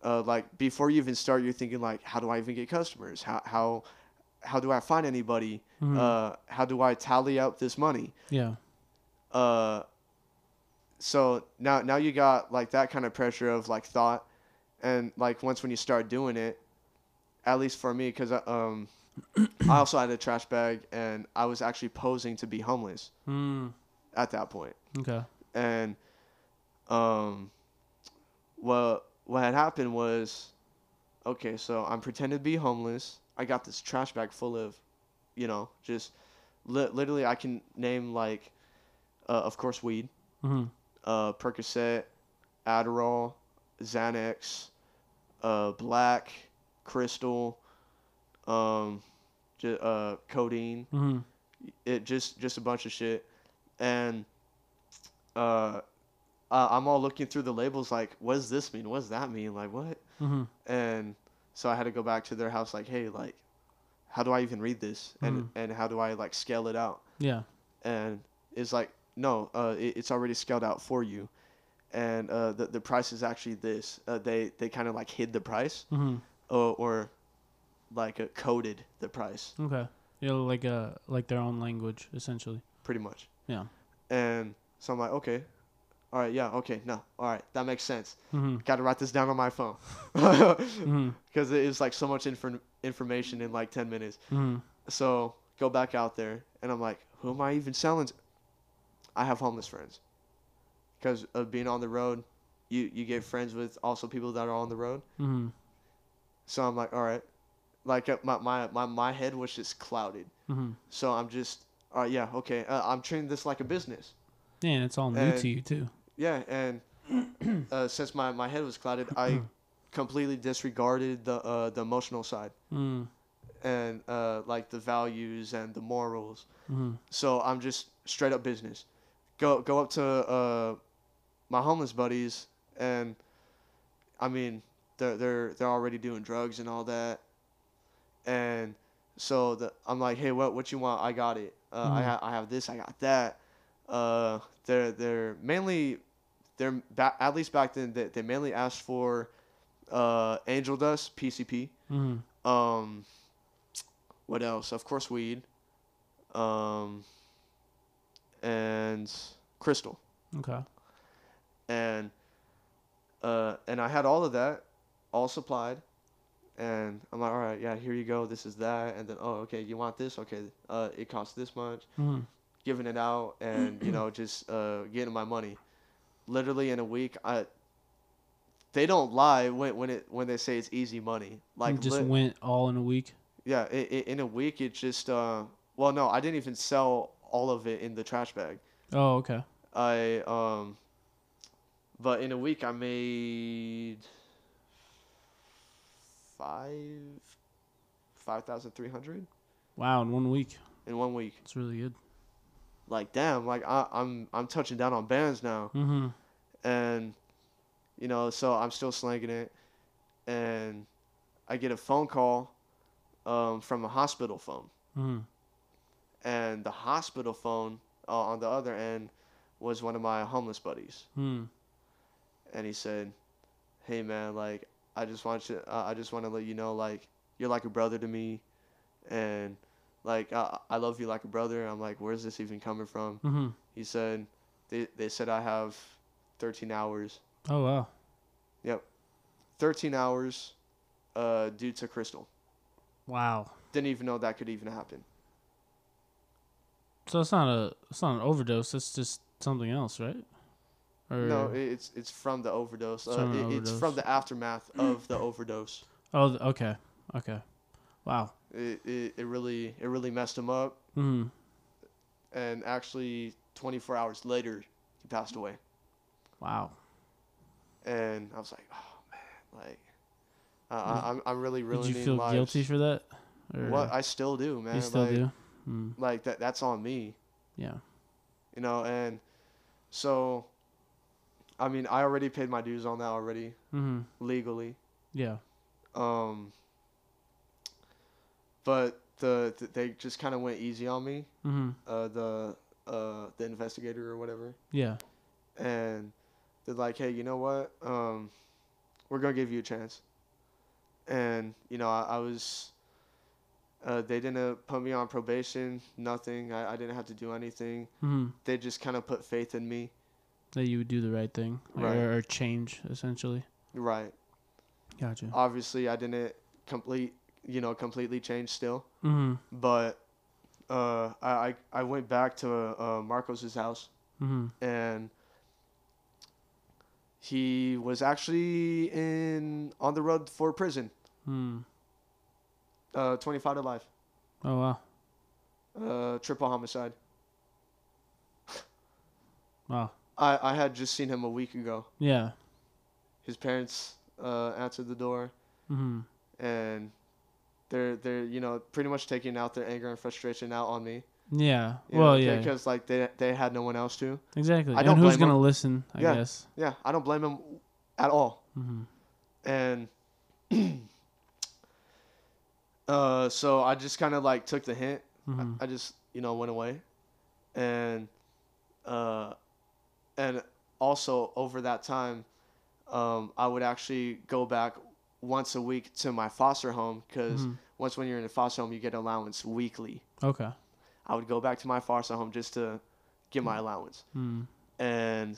Uh, like before you even start, you're thinking like, how do I even get customers? How how how do I find anybody? Mhm. Uh, how do I tally out this money? yeah. Uh, so now now you got like that kind of pressure of like thought, and like once when you start doing it, at least for me, because um, I also had a trash bag and I was actually posing to be homeless Mm. at that point, Okay. and um, what what had happened was, okay, so I'm pretending to be homeless. I got this trash bag full of, you know, just li- literally I can name like, uh, of course, weed, Mm-hmm. uh, Percocet, Adderall, Xanax, uh, black, crystal, um, uh, codeine. Mm-hmm. it just just a bunch of shit. And uh i'm all looking through the labels like what does this mean? What does that mean? Like what? Mm-hmm. and so i had to go back to their house like hey like how do i even read this? And and how do i like scale it out? Yeah. and it's like no uh it, it's already scaled out for you. And uh the, the price is actually this. Uh, they they kind of like hid the price. Mm-hmm. or, or like uh, coded the price Okay. Yeah, like a like their own language essentially. pretty much Yeah. And so I'm like, okay, all right, yeah, okay, no, all right, that makes sense. Mm-hmm. Got to write this down on my phone *laughs* Mm-hmm. because it is like so much infor- information in like 10 minutes. Mm-hmm. So go back out there, and I'm like, who am I even selling? To? I have homeless friends because of being on the road. You you get friends with also people that are on the road. Mm-hmm. So I'm like, all right, like uh, my my my my head was just clouded. Mm-hmm. So I'm just, all right, yeah, okay, uh, I'm treating this like a business. Yeah, and it's all new And- to you too. Yeah, and uh, since my, my head was clouded, I *clears throat* completely disregarded the uh, the emotional side Mm. and uh, like the values and the morals. Mm-hmm. So I'm just straight up business. Go go up to uh, my homeless buddies, and I mean they're they're they're already doing drugs and all that, and so the I'm like, hey, what what you want? I got it. Uh, I Mhm. ha- I have this. I got that. Uh, they're they're mainly they're ba- at least back then they, they mainly asked for uh, angel dust PCP. Mm-hmm. Um, what else? Of course, weed. Um, and crystal. Okay. And uh, and I had all of that, all supplied. And I'm like, all right, yeah, here you go. This is that. And then, oh, okay, you want this? Okay, uh, it costs this much. Mm-hmm. Giving it out, and you know, just uh, getting my money. Literally in a week, I. They don't lie when when it when they say it's easy money. Like just lit- went all in a week. Yeah, i i in a week it just uh well no, I didn't even sell all of it in the trash bag. Oh, okay. I um but in a week I made five five thousand three hundred Wow, in one week. in one week. It's really good. Like damn, like I, I'm I'm touching down on bands now. Mm-hmm. and you know so i'm still slanging it and i get a phone call um, from a hospital phone Mm-hmm. and the hospital phone uh, on the other end was one of my homeless buddies Mm. and he said hey man like i just want you uh, i just want to let you know like you're like a brother to me and like uh, i love you like a brother i'm like where's this even coming from Mm-hmm. he said they, they said i have 13 hours Oh wow. Yep, 13 hours uh, due to crystal. Wow. Didn't even know that could even happen. So it's not a it's not an overdose. It's just something else, right? Or No, it's it's from the overdose. It's Uh, from it- it's from the aftermath *clears throat* of the overdose. oh, okay, okay. Wow. It, it, it really it really messed him up, Mm. and actually 24 hours later he passed away. Wow. And I was like, oh man, like I, I, I'm I'm really Did you feel lives. guilty for that? Or What I still do, man. you still like, do? Mm. Like that that's on me. Yeah. you know and so i mean i already paid my dues on that already Mm-hmm. legally Yeah. um but the, th they just kind of went easy on me Mm-hmm. uh the uh the investigator or whatever Yeah. and they're like hey you know what um we're gonna give you a chance and you know i, I was uh, they didn't put me on probation nothing I, I didn't have to do anything Mm-hmm. they just kind of put faith in me That you would do the right thing, or- Right. or, change essentially. right Gotcha. obviously I didn't complete you know completely change still Mm-hmm. but uh I I, went back to uh, Marcos's house Mm-hmm. and he was actually in on the road for prison. Hmm. Uh, 25 to life. Oh wow. Uh, triple homicide. Wow. I, I had just seen him a week ago. Yeah. His parents uh, answered the door, Hmm. and they're they're you know pretty much taking out their anger and frustration out on me. Yeah. you well, know, yeah. because like they they had no one else to. Exactly. I don't who's gonna him. listen? I Yeah. guess. Yeah, I don't blame him at all. hmm and *clears throat* uh, so I just kind of like took the hint. hmm I, I just you know went away, and uh, and also over that time, um, I would actually go back once a week to my foster home because Mhm. once when you're in a foster home you get allowance weekly. Okay. I would go back to my foster home just to get my allowance. Hmm. And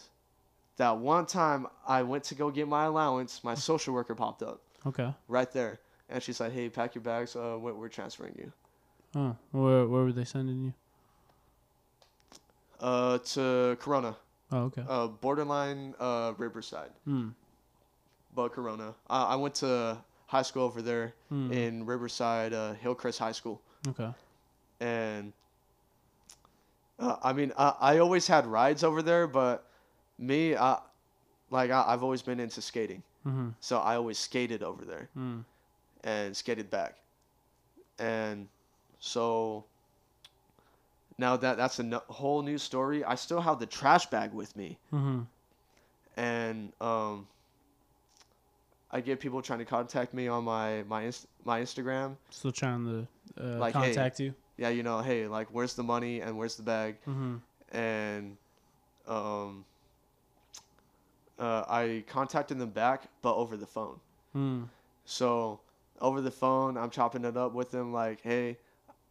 that one time I went to go get my allowance, Mm. my social worker popped up Okay. right there. And she's like, hey, pack your bags. Uh, we're, we're transferring you Oh, where where were they sending you? uh, to Corona, Oh, okay. uh, borderline uh, Riverside, Hmm. but Corona. I, I went to high school over there Hmm. in Riverside, uh, Hillcrest High School. Okay. And uh, I mean, I, I always had rides over there, but me, I, like, I, I've always been into skating. Hmm. So I always skated over there. Hmm. and skated back. And so now that that's a no- whole new story. I still have the trash bag with me, Hmm. and um, I get people trying to contact me on my my inst- my Instagram. Still trying to uh, Like, hey. contact you. Yeah, you know, hey, like, where's the money and where's the bag? Hmm. And um, uh, I contacted them back, but over the phone. Hmm. So over the phone, I'm chopping it up with them like, hey,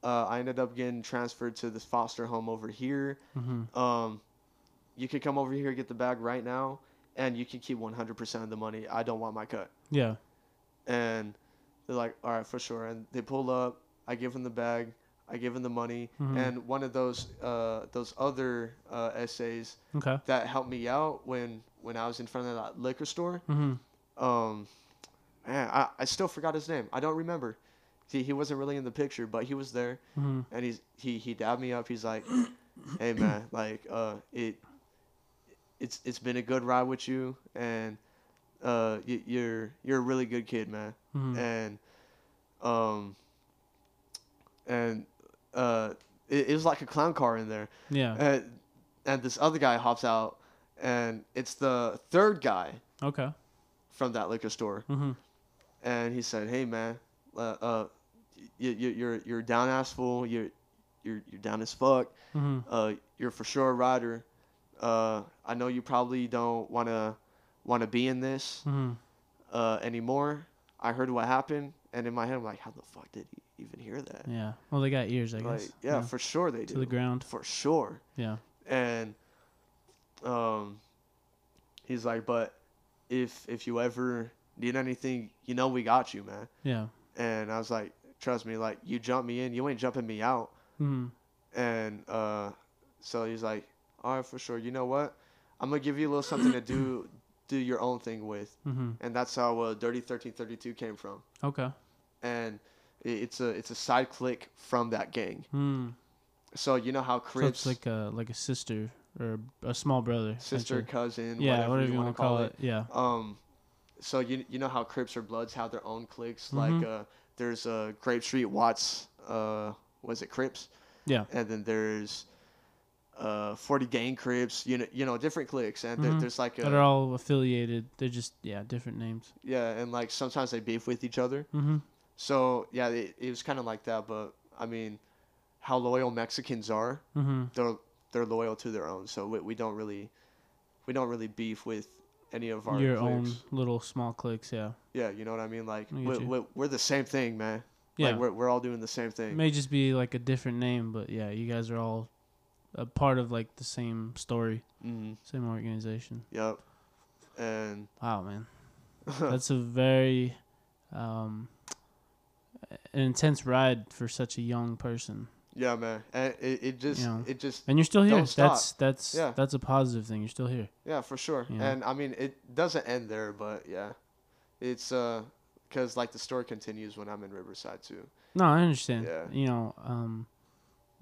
uh, I ended up getting transferred to this foster home over here. Hmm. Um, you could come over here get the bag right now, and you can keep 100% of the money. I don't want my cut. Yeah. And they're like, all right, for sure. And they pull up. I give them the bag. I give them the money. Mhm. And one of those uh, those other uh, essays Okay. that helped me out when when I was in front of that liquor store Hmm. um man I, I still forgot his name i don't remember he, he wasn't really in the picture but he was there Hmm. and he's he he dabbed me up he's like *coughs* hey man like uh it it's it's been a good ride with you and uh you, you're you're a really good kid man Hmm. and um and uh it, it was like a clown car in there Yeah. and and this other guy hops out and it's the third guy Okay. from that liquor store Hmm. and he said, "Hey man, uh, uh you, you, you're you're down ass fool. You're you're you're down as fuck. Hmm. Uh, you're for sure a rider. Uh, I know you probably don't wanna wanna be in this Hmm. uh anymore. I heard what happened, and in my head I'm like, how the fuck did he even hear that? Yeah. Well, they got ears, I Like, guess. yeah, for sure they do. to the ground. For sure. Yeah. And um, he's like, but if if you ever need anything, you know we got you, man. Yeah. And I was like, trust me, like you jump me in, you ain't jumping me out. Hmm. And uh, so he's like, all right, for sure. You know what? I'm gonna give you a little something to do, *coughs* do your own thing with. Hmm. And that's how uh, Dirty Thirteen Thirty Two came from. Okay. And it's a it's a side click from that gang. Hmm. So you know how So Crips, it's like a like a sister or a small brother. sister, cousin, Yeah. whatever, you want to call it. Yeah. Um, so you you know how Crips or Bloods have their own cliques. Mhm. Like uh, there's uh, Grape Street Watts. Uh, was it Crips? Yeah. and then there's uh 40 gang crips you know you know different cliques and there, Mhm. there's like a are all affiliated. They're just yeah different names. yeah and like sometimes they beef with each other Hmm. so yeah it, it was kind of like that but i mean how loyal mexicans are Hmm. they're they're loyal to their own so we, we don't really we don't really beef with any of our Your cliques. own little small cliques. Yeah. yeah you know what i mean like I we, we, we're the same thing man Yeah. like we're, we're all doing the same thing. it may just be like a different name, but yeah, you guys are all a part of like the same story, mm-hmm. same organization. yep and Wow, man. *laughs* That's a very um, an intense ride for such a young person. Yeah, man. And it, it just You know. it just And you're still here. That's that's Yeah. that's a positive thing. You're still here. yeah for sure. Yeah. And I mean it doesn't end there, but yeah, it's uh because like the story continues when I'm in Riverside too. No, I understand. Yeah. You know, um,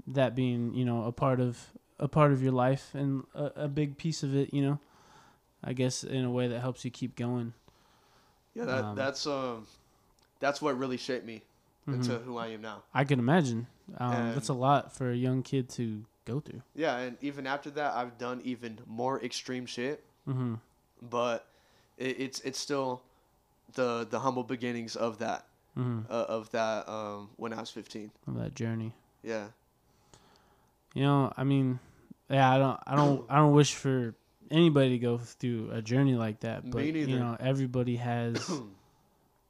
that being you know a part of a part of your life and a, a big piece of it. You know, I guess in a way that helps you keep going. Yeah, that Um, that's um that's what really shaped me into Mhm. who I am now. I can imagine. Um, that's a lot for a young kid to go through. Yeah, and even after that, I've done even more extreme shit. hmm but it, it's it's still the the humble beginnings of that hmm uh, of that um when I was 15. Of that journey. Yeah. You know, I mean, yeah, I don't, I don't, I don't wish for anybody to go through a journey like that. Me But you know, everybody has *clears throat*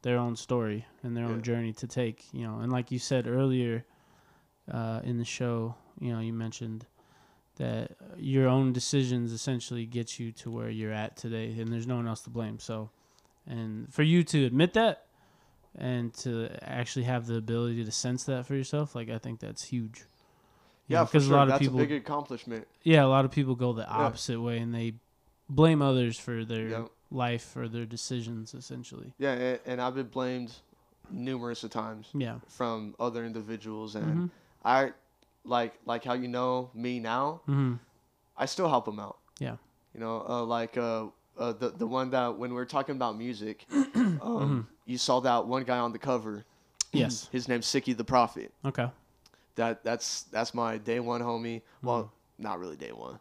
their own story and their own journey to take. You know, and like you said earlier uh, in the show, you know, you mentioned that your own decisions essentially get you to where you're at today, and there's no one else to blame. So, and for you to admit that and to actually have the ability to sense that for yourself, like I think that's huge. You Yeah, because sure. a lot of That's people, a big accomplishment. yeah, a lot of people go the opposite way and they blame others for their Yeah. Life or their decisions, essentially. Yeah, and, and I've been blamed numerous of times Yeah. from other individuals, and hmm I like like how you know me now. hmm I still help them out. Yeah. You know, uh, like uh, uh, the the one that when we were talking about music, *clears throat* um, you saw that one guy on the cover. Yes. His name's Sicky the Prophet. Okay. That that's that's my day one homie. Well, not really day one.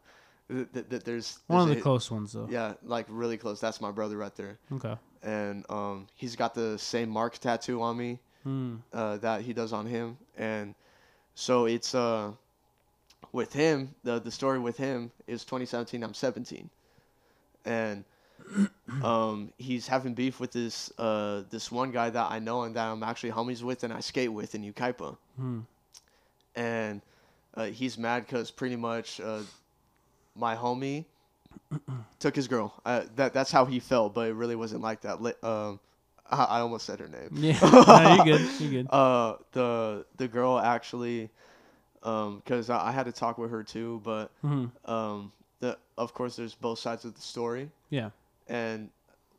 Th- th- th- There's, Mm-hmm. One of the a- close ones, though. Yeah, like really close. That's my brother right there, Okay. and um, he's got the same mark tattoo on me Mm. uh, that he does on him, and so it's uh, with him. The the story with him is 2017. I'm 17, and *coughs* um, he's having beef with this uh, this one guy that I know and that I'm actually homies with and I skate with in Yucaipa Mm. and uh, he's mad because pretty much uh, my homie took his girl. Uh, that that's how he felt, but it really wasn't like that. Um, I, I almost said her name. Yeah. *laughs* no, you're good. You're good. Uh, the the girl actually, um, because I, I had to talk with her too, but hmm um, the of course there's both sides of the story, Yeah. and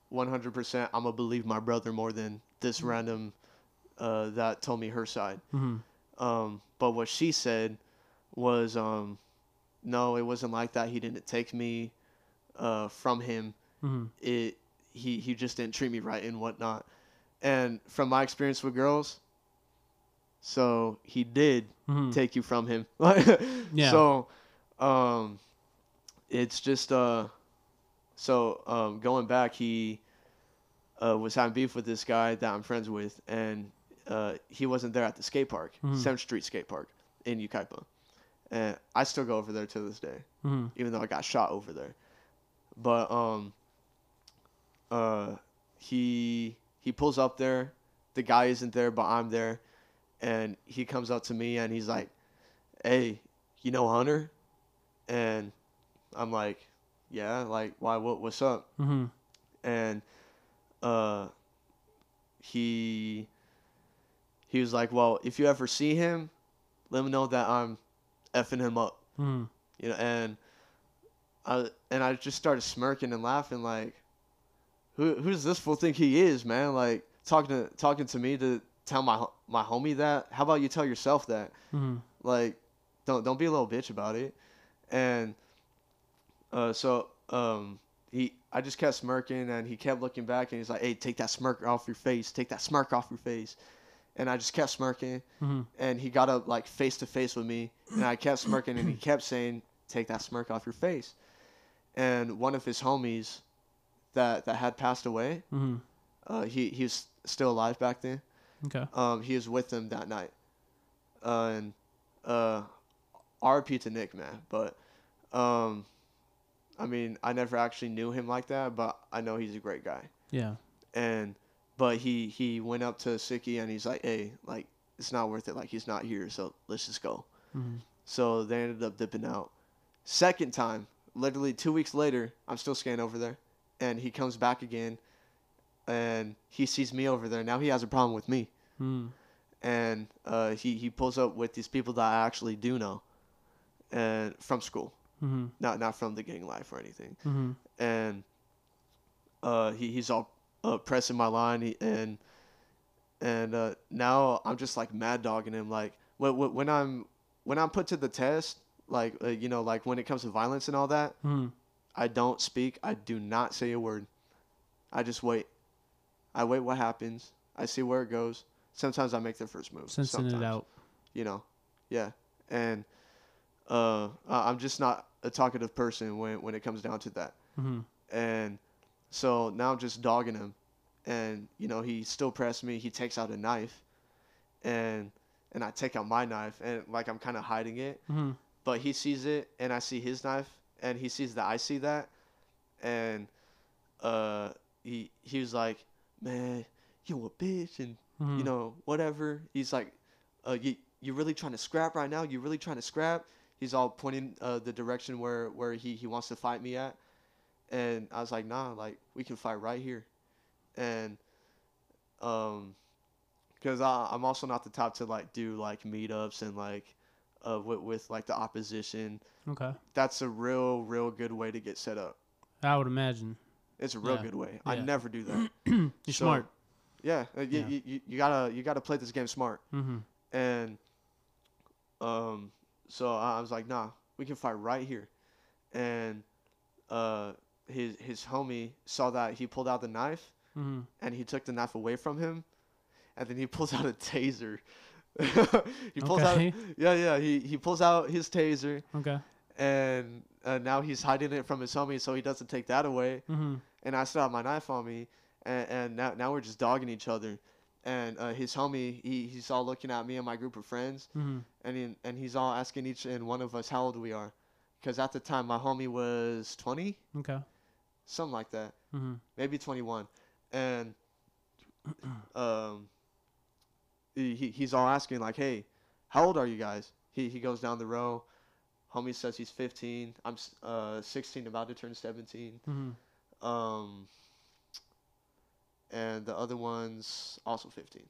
100% I'm gonna believe my brother more than this random uh, that told me her side. hmm Um, but what she said was, um, no, it wasn't like that. He didn't take me uh, from him. hmm It he he just didn't treat me right and whatnot. And from my experience with girls, so he did hmm take you from him. *laughs* Yeah. So, um, it's just uh, so um, going back, he uh, was having beef with this guy that I'm friends with, and uh, he wasn't there at the skate park, Mhm. Seventh Street Skate Park in Yucaipa, and I still go over there to this day, hmm even though I got shot over there. But um, uh, he he pulls up there, the guy isn't there, but I'm there, and he comes up to me and he's like, "Hey, you know Hunter?" And I'm like, "Yeah, like why? What? What's up?" hmm And uh, he he was like, "Well, if you ever see him, let me know that I'm effing him up." hmm you know, and I and I just started smirking and laughing like, who who's this fool think he is, man? Like talking to talking to me to tell my my homie that. How about you tell yourself that? hmm Like, don't don't be a little bitch about it. And uh, so um, he I just kept smirking and he kept looking back and he's like, hey, take that smirk off your face, take that smirk off your face. And I just kept smirking. Hmm and he got up like face to face with me and i kept smirking and he kept saying take that smirk off your face. And one of his homies that that had passed away hmm uh, he he was still alive back then. Okay. um, he was with them that night. Uh, and uh, rp to nick man. But um, i mean i never actually knew him like that but i know he's a great guy. Yeah. and but he he went up to Siki and he's like, hey, like it's not worth it. Like he's not here, so let's just go. hmm So they ended up dipping out. Second time, literally two weeks later, I'm still skating over there, and he comes back again, and he sees me over there. Now he has a problem with me, hmm and uh, he he pulls up with these people that I actually do know, and from school, Mm-hmm. not not from the gang life or anything. Mm-hmm. And uh, he he's all uh, pressing my line, and and uh, now I'm just like mad dogging him. Like when when when I'm when I'm put to the test, like uh, you know, like when it comes to violence and all that, Mm-hmm. I don't speak. I do not say a word. I just wait. I wait what happens. I see where it goes. Sometimes I make the first move. Sensing it sometimes, out. You know, yeah. And uh, I- I'm just not a talkative person when when it comes down to that. Mm-hmm. And so now I'm just dogging him, and you know he still pressed me. He takes out a knife, and and I take out my knife, and like I'm kind of hiding it. Mm-hmm. but he sees it and I see his knife. And he sees that I see that. And uh he he was like man you a bitch and Mm-hmm. you know whatever. He's like uh you you really trying to scrap right now? You really trying to scrap? He's all pointing uh the direction where where he he wants to fight me at and I was like nah like we can fight right here and um because I'm also not the type to like do like meetups and like uh, with, with like the opposition. Okay. That's a real, real good way to get set up. I would imagine. It's a real Yeah. good way. I never do that. *clears throat* You're So, smart. Yeah, you, Yeah. You, you, you gotta you gotta play this game smart. Mm-hmm. And um, so I was like, nah, we can fight right here. And uh, his his homie saw that he pulled out the knife Mm-hmm. and he took the knife away from him, and then he pulls out a taser. *laughs* he pulls Okay. out yeah yeah he he pulls out his taser Okay. and uh, now he's hiding it from his homie so he doesn't take that away Mm-hmm. and I still have my knife on me and, and now now we're just dogging each other and uh, his homie he, he's all looking at me and my group of friends Mm-hmm. and he, and he's all asking each and one of us how old we are because at the time my homie was 20 Okay. Something like that. Mm-hmm. maybe 21 and um he, he- he's all asking like hey how old are you guys? He, he goes down the row. Homie says he's 15 i'm uh 16 about to turn 17 Mm-hmm. um and the other one's also 15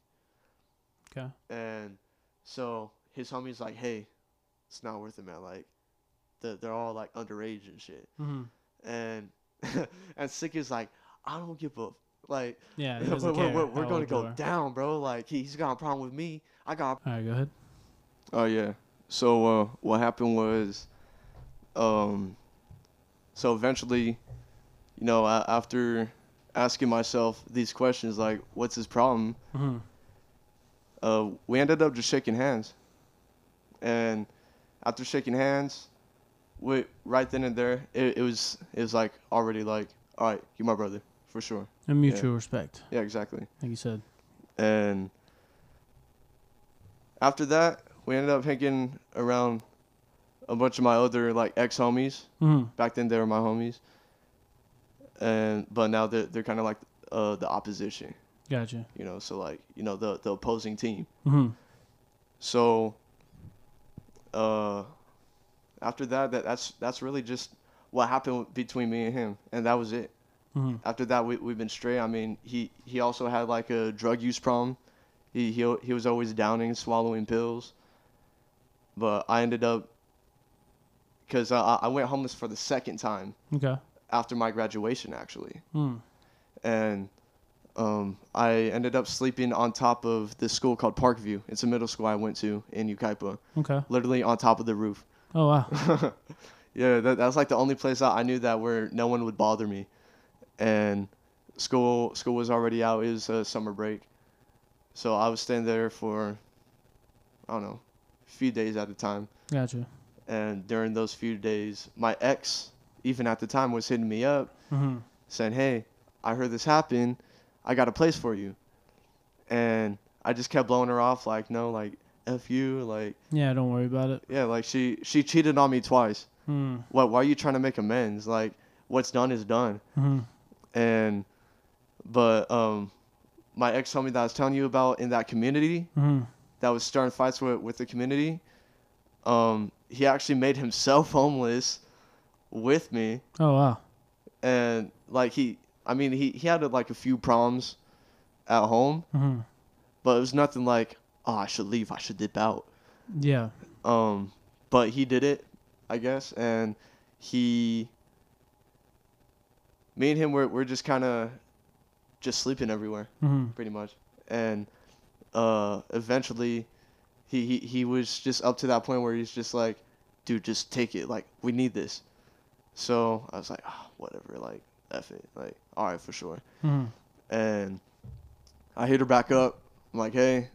Okay. and so his homie's like hey it's not worth it man. Like they're, they're all like underage and shit. Mm-hmm. and *laughs* and sick is like i don't give a like Yeah. *laughs* We're, we're, we're, we're gonna go are. down, bro. Like he, he's got a problem with me. I got. All right. Go ahead. Oh yeah. So uh, what happened was, um, so eventually, you know, a- after asking myself these questions like, what's his problem? Mm-hmm. Uh, we ended up just shaking hands, and after shaking hands, we right then and there, it, it was it was like already like, all right, you my brother for sure. And mutual respect, Yeah, exactly. like you said. And after that, we ended up hanging around a bunch of my other like ex homies. Mm-hmm. Back then, they were my homies. And but now they're they're kind of like uh, the opposition, Gotcha. you know. So like you know the the opposing team. Mm-hmm. So uh, after that, that that's that's really just what happened between me and him, and that was it. Mm-hmm. after that we we've been straight. I mean, he he also had like a drug use problem. He he he was always downing, swallowing pills. But I ended up because I I went homeless for the second time Okay. after my graduation actually, Mm. and um I ended up sleeping on top of this school called Parkview. It's a middle school I went to in Yucaipa, Okay. literally on top of the roof. Oh wow. *laughs* yeah, that, that was like the only place I, I knew that where no one would bother me, and school school was already out. It was a summer break, so I was staying there for I don't know, a few days at a time. Gotcha. And during those few days, my ex, even at the time, was hitting me up Mm-hmm. saying, "Hey, I heard this happen. I got a place for you," and I just kept blowing her off like, "No, like f you, like Yeah. Don't worry about it. yeah, like she she cheated on me twice." Mm. what why are you trying to make amends like what's done is done Mm-hmm. and but um my ex homie that I was telling you about in that community Mm-hmm. that was starting fights with with the community um he actually made himself *laughs* homeless with me Oh wow. and like he I mean he he had like a few problems at home Mm-hmm. but it was nothing like oh, I should leave. I should dip out. Yeah. Um, but he did it, I guess, and he, me and him, we're we're just kind of, just sleeping everywhere, hmm pretty much, and uh, eventually, he, he he was just up to that point where he's just like, dude, just take it, like we need this. So I was like, oh, whatever, like f it, like all right for sure, hmm and I hit her back up. I'm like, hey,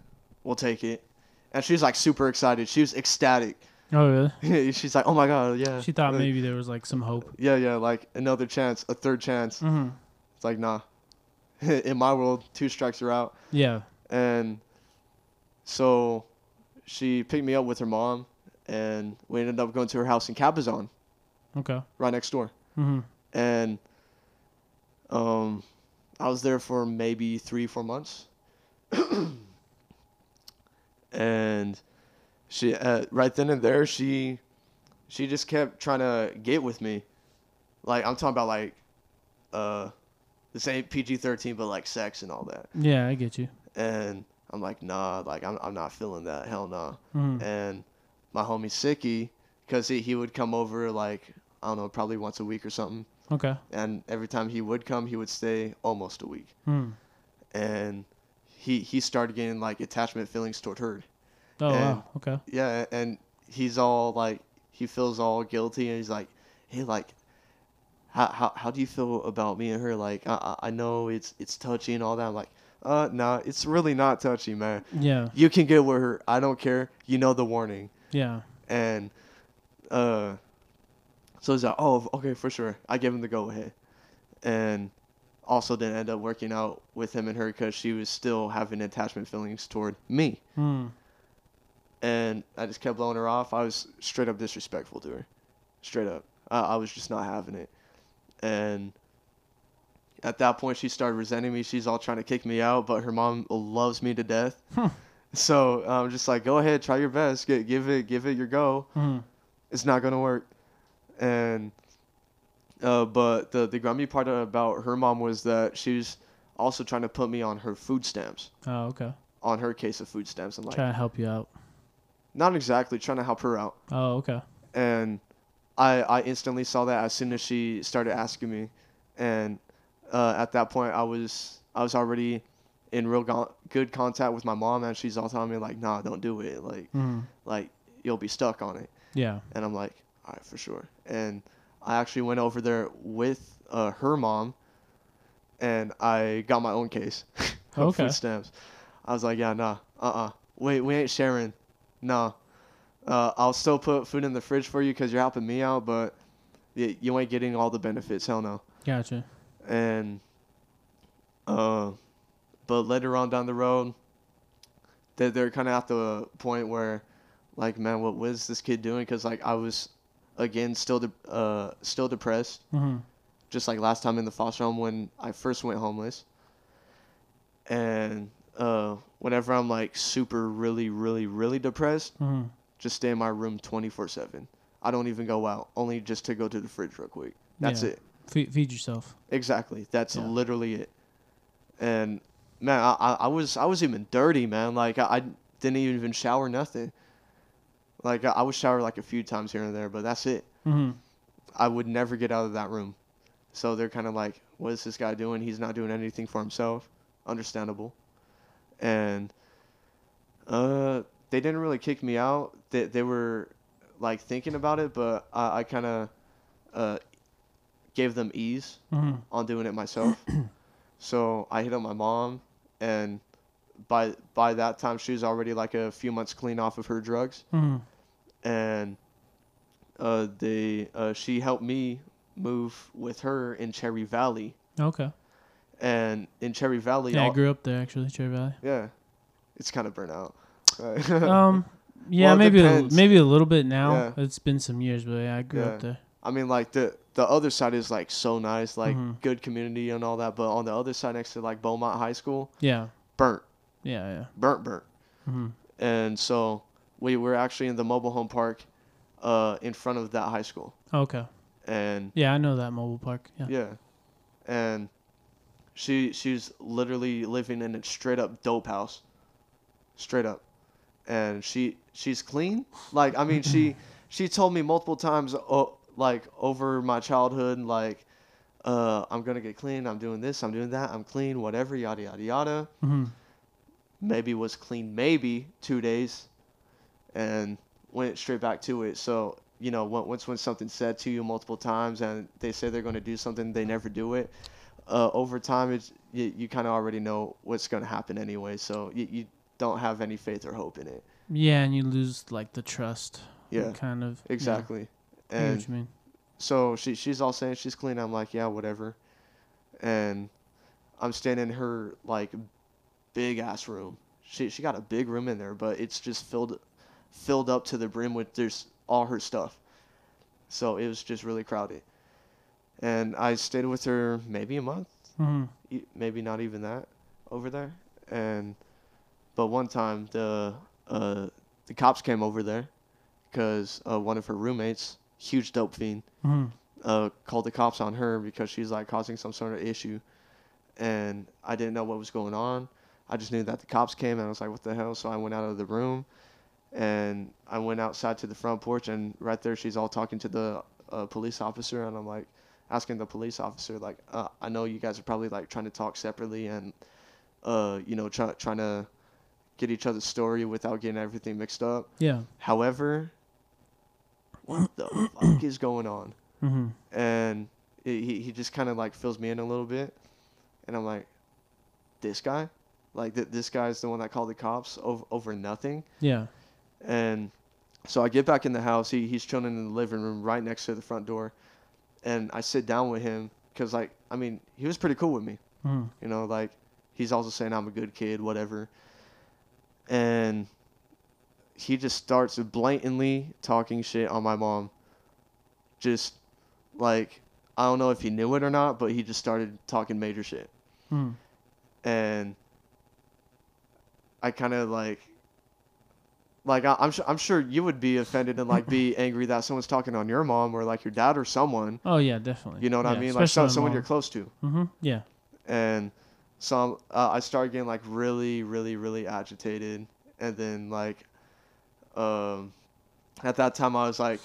we'll take it, and she's like super excited. She was ecstatic. Oh, really? *laughs* she's like, "Oh my god, yeah." She thought Like, maybe there was like some hope. Yeah, yeah, like another chance, a third chance. hmm It's like, nah. *laughs* In my world, two strikes are out, Yeah. and so she picked me up with her mom, and we ended up going to her house in Cabazon, Okay. right next door, Mm-hmm. and um, I was there for maybe three, four months, *clears throat* and she uh, right then and there she she just kept trying to get with me. Like i'm talking about like uh this ain't pg-13 but like sex and all that. Yeah, I get you. and i'm like nah like i'm, I'm not feeling that. Hell nah. Hmm and my homie sicky because he, he would come over like i don't know probably once a week or something. Okay. and every time he would come he would stay almost a week. Hmm. and he he started getting like attachment feelings toward her. Oh, And- wow. Okay. yeah and he's all like he feels all guilty and he's like hey like how, how, how do you feel about me and her? Like I, I I know it's it's touchy and all that. I'm like uh nah it's really not touchy man. Yeah. you can get with her. I don't care. You know the warning. Yeah. and uh so he's like oh okay for sure. I give him the go ahead and also didn't end up working out with him and her because she was still having attachment feelings toward me Hmm. and I just kept blowing her off. I was straight up disrespectful to her, straight up. I, I was just not having it, and at that point she started resenting me. She's all trying to kick me out, but her mom loves me to death. Huh. *laughs* So I'm just like, go ahead, try your best, Get, give it, give it your go. Hmm. It's not gonna work, and uh, but the the grummy part about her mom was that she was also trying to put me on her food stamps, Oh, okay. on her case of food stamps. I'm like, Trying to help you out. not exactly trying to help her out. Oh, okay. and I I instantly saw that as soon as she started asking me, and uh, at that point I was I was already in real go- good contact with my mom, and she's all telling me like, nah, don't do it, like Hmm. like you'll be stuck on it, Yeah. and I'm like, all right, for sure, and I actually went over there with uh, her mom, and I got my own case *laughs* of Okay. food stamps. I was like, yeah, nah, uh, uh wait, we ain't sharing, nah. Uh, I'll still put food in the fridge for you because you're helping me out, but y- you ain't getting all the benefits. Hell no. Gotcha. And, uh, but later on down the road, they're, they're kind of at the point where, like, man, what was this kid doing? Because like I was, again, still de- uh still depressed, hmm just like last time in the foster home when I first went homeless. And uh, whenever I'm like super, really, really, really depressed, hmm just stay in my room 24 7. I don't even go out, only just to go to the fridge real quick. That's Yeah. it. Feed, feed yourself. Exactly. That's Yeah. literally it. And man, I, I, I was I was even dirty, man. Like I, I didn't even shower nothing. Like I, would shower like a few times here and there, but that's it. hmm I would never get out of that room. So they're kind of like, what is this guy doing? He's not doing anything for himself. Understandable. And uh, they didn't really kick me out. They, they were like thinking about it, but I, I kind of uh, gave them ease hmm on doing it myself. *clears throat* so I hit up my mom, and by by that time she was already like a few months clean off of her drugs hmm and uh, they uh, she helped me move with her in Cherry Valley, Okay. and in Cherry Valley, Yeah, I grew up there actually, Cherry Valley. yeah, it's kind of burnt out. *laughs* Um, yeah, Well, maybe a, maybe a little bit now. Yeah. It's been some years, but yeah, I grew Yeah. up there. I mean, like the the other side is like so nice, like Mhm. good community and all that, but on the other side, next to like Beaumont High School, Yeah, burnt, yeah, yeah. burnt, burnt. hmm And so we were actually in the mobile home park, uh, in front of that high school, Okay. and Yeah, I know that mobile park. Yeah. Yeah. And she she's literally living in a straight up dope house. Straight up. and she she's clean. Like I mean, she *laughs* she told me multiple times, oh, like over my childhood, like uh, I'm gonna get clean. I'm doing this. I'm doing that. I'm clean. Whatever. Yada yada yada. Mm-hmm. Maybe was clean. Maybe two days, and went straight back to it. So you know, once when something's said to you multiple times and they say they're gonna do something, they never do it. Uh, over time, it's you, you kind of already know what's gonna happen anyway. So you, you don't have any faith or hope in it. Yeah, and you lose like the trust. Yeah. Kind of. Exactly. Get And what you mean. so she she's all saying she's clean. I'm like, yeah, whatever. And I'm standing in her like big ass room. She she got a big room in there, but it's just filled filled up to the brim with there's all her stuff. So it was just really crowded. And I stayed with her maybe a month, Mm-hmm. maybe not even that over there. And but one time the uh the cops came over there because uh, one of her roommates, huge dope fiend, Mm-hmm. uh, called the cops on her because she's like causing some sort of issue, and I didn't know what was going on. I just knew that the cops came, and I was like, "What the hell?" So I went out of the room, and I went outside to the front porch, and right there, she's all talking to the uh, police officer, and I'm like, asking the police officer, like, uh, "I know you guys are probably like trying to talk separately, and uh, you know, try, trying to get each other's story without getting everything mixed up. Yeah. However, what the fuck is going on?" Mm-hmm. and it, he he just kind of like fills me in a little bit, and I'm like, this guy, like th- this guy's the one that called the cops over over nothing, Yeah. And so I get back in the house. He he's chilling in the living room right next to the front door, and I sit down with him because like I mean he was pretty cool with me, Mm-hmm. you know like he's also saying I'm a good kid whatever, and he just starts blatantly talking shit on my mom, just like I don't know if he knew it or not, but he just started talking major shit. Mm-hmm. And I kind of like like I, I'm sure I'm sure you would be offended and like be *laughs* angry that someone's talking on your mom or like your dad or someone. Oh yeah, definitely. You know what I mean? Like so, someone mom. you're close to. Mm-hmm. Yeah. And so uh, I started getting like really, really, really agitated, and then like, um, at that time I was like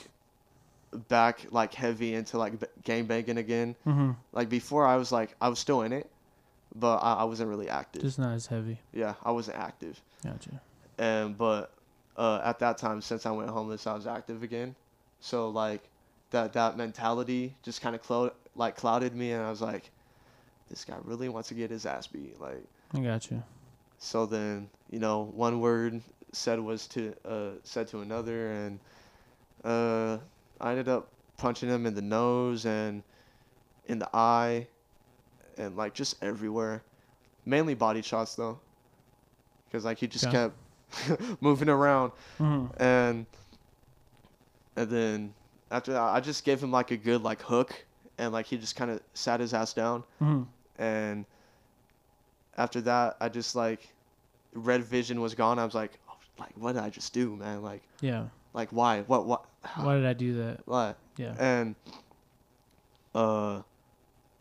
back like heavy into like b- game banging again. Mm-hmm. Like before I was like I was still in it, but I, I wasn't really active. Just not as heavy. yeah, I wasn't active. Gotcha. And but uh, at that time, since I went homeless, I was active again. So like that that mentality just kind of cloud like clouded me, and I was like, this guy really wants to get his ass beat. Like I gotcha. so then you know one word said was to uh, said to another, and uh, I ended up punching him in the nose and in the eye, and like just everywhere. Mainly body shots though, because like he just Yeah. kept *laughs* moving around, Mm-hmm. and and then after that, I just gave him like a good like hook, and like he just kind of sat his ass down Mm-hmm. and after that i just like red vision was gone i was like oh, like what did i just do man like Yeah. like why what what *sighs* Why did I do that? what Yeah. and uh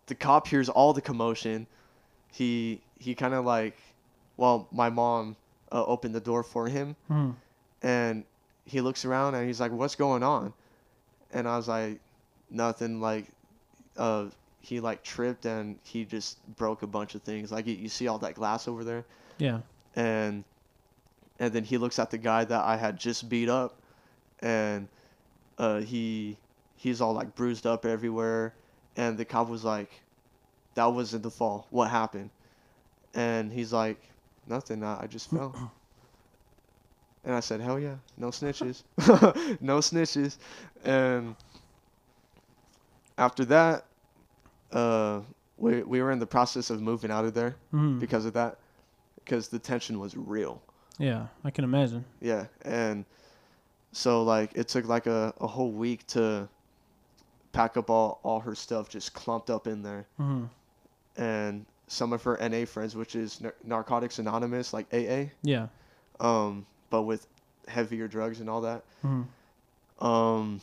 the cop hears all the commotion he he kind of like well my mom uh, opened the door for him. Mm-hmm. and he looks around and he's like what's going on? And i was like nothing. Like uh he like tripped and he just broke a bunch of things. Like you, you see all that glass over there? Yeah. and and then he looks at the guy that i had just beat up and uh he he's all like bruised up everywhere. And the cop was like that wasn't the fall what happened? And he's like nothing i, I just fell and i said hell yeah no snitches *laughs* no snitches and after that uh we, we were in the process of moving out of there Mm-hmm. because of that because the tension was real Yeah. I can imagine. yeah and so like it took like a, a whole week to pack up all, all her stuff just clumped up in there Mm-hmm. and some of her na friends which is Nar- narcotics anonymous like aa Yeah. um but with heavier drugs and all that Mm-hmm. um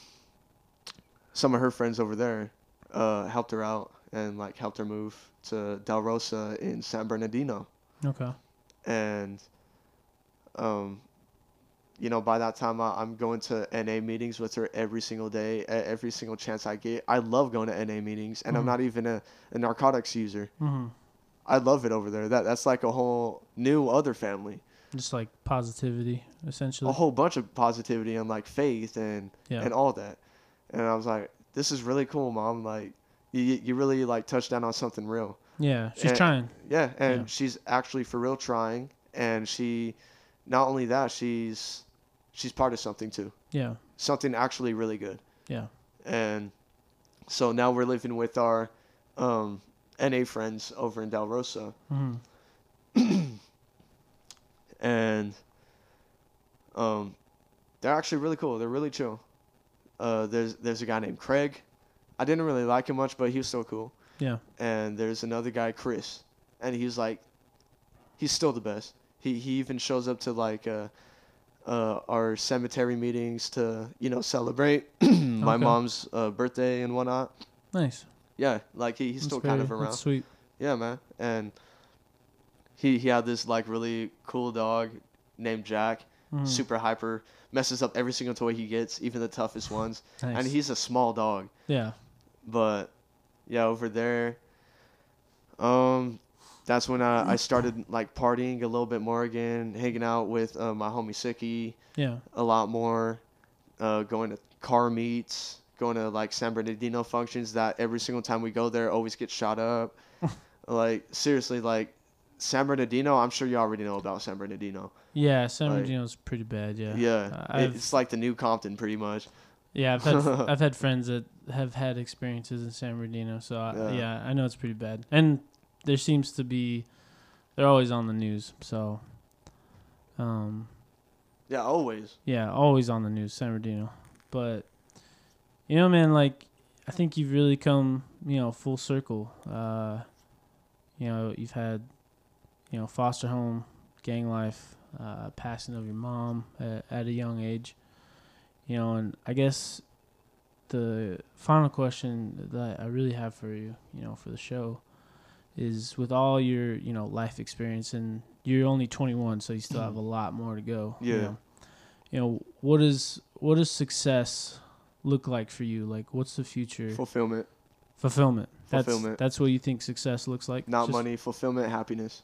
some of her friends over there uh helped her out and like helped her move to del rosa in san bernardino Okay. and um you know, by that time, I, I'm going to NA meetings with her every single day, every single chance I get. I love going to NA meetings, and I'm Mhm. not even a, a narcotics user. hmm I love it over there. That that's like a whole new other family, Just like positivity, essentially. a whole bunch of positivity and like faith and yeah. and all that. And I was like, this is really cool, mom. Like, you you really like touched down on something real. yeah. She's and- trying. Yeah, and Yeah. she's actually for real trying, and she, not only that, she's, she's part of something too, Yeah. something actually really good. Yeah. And so now we're living with our, um, NA friends over in Del Rosa, hmm *clears throat* and, um, they're actually really cool. They're really chill. Uh, there's there's a guy named Craig. I didn't really like him much, but he was still cool. Yeah. and there's another guy, Chris, and he's like, he's still the best. He he even shows up to like uh, uh, our cemetery meetings to you know celebrate *clears throat* my Okay. mom's uh, birthday and whatnot. Nice. Yeah, like he, he's That's still kind of around. Sweet. Yeah, man, and he he had this like really cool dog named Jack, Mhm. super hyper, messes up every single toy he gets, even the toughest ones, Nice. and he's a small dog. yeah. but yeah over there um that's when I, I started like partying a little bit more again hanging out with uh, my homie Sicky Yeah. a lot more uh, going to car meets going to like san bernardino functions that every single time we go there always get shot up *laughs* like seriously like san bernardino i'm sure you already know about san bernardino Yeah. San Like- Bernardino's pretty bad. Yeah. yeah I've- it's like the new compton pretty much Yeah, I've had *laughs* I've had friends that have had experiences in San Bernardino, so I, Yeah. yeah. I know it's pretty bad. And there seems to be, they're always on the news. So, um, yeah always yeah, always on the news, San Bernardino. But, you know, man, like I think you've really come, you know, full circle. Uh, you know, you've had, you know, foster home, gang life, uh, passing of your mom at, at a young age. You know, and I guess the final question that I really have for you, you know, for the show, is with all your, you know, life experience, and you're only 21, so you still have a lot more to go. You Yeah. know, you know what is what does success look like for you? Like, what's the future? fulfillment Fulfillment. That's, Fulfillment. That's what you think success looks like. not Just- money fulfillment happiness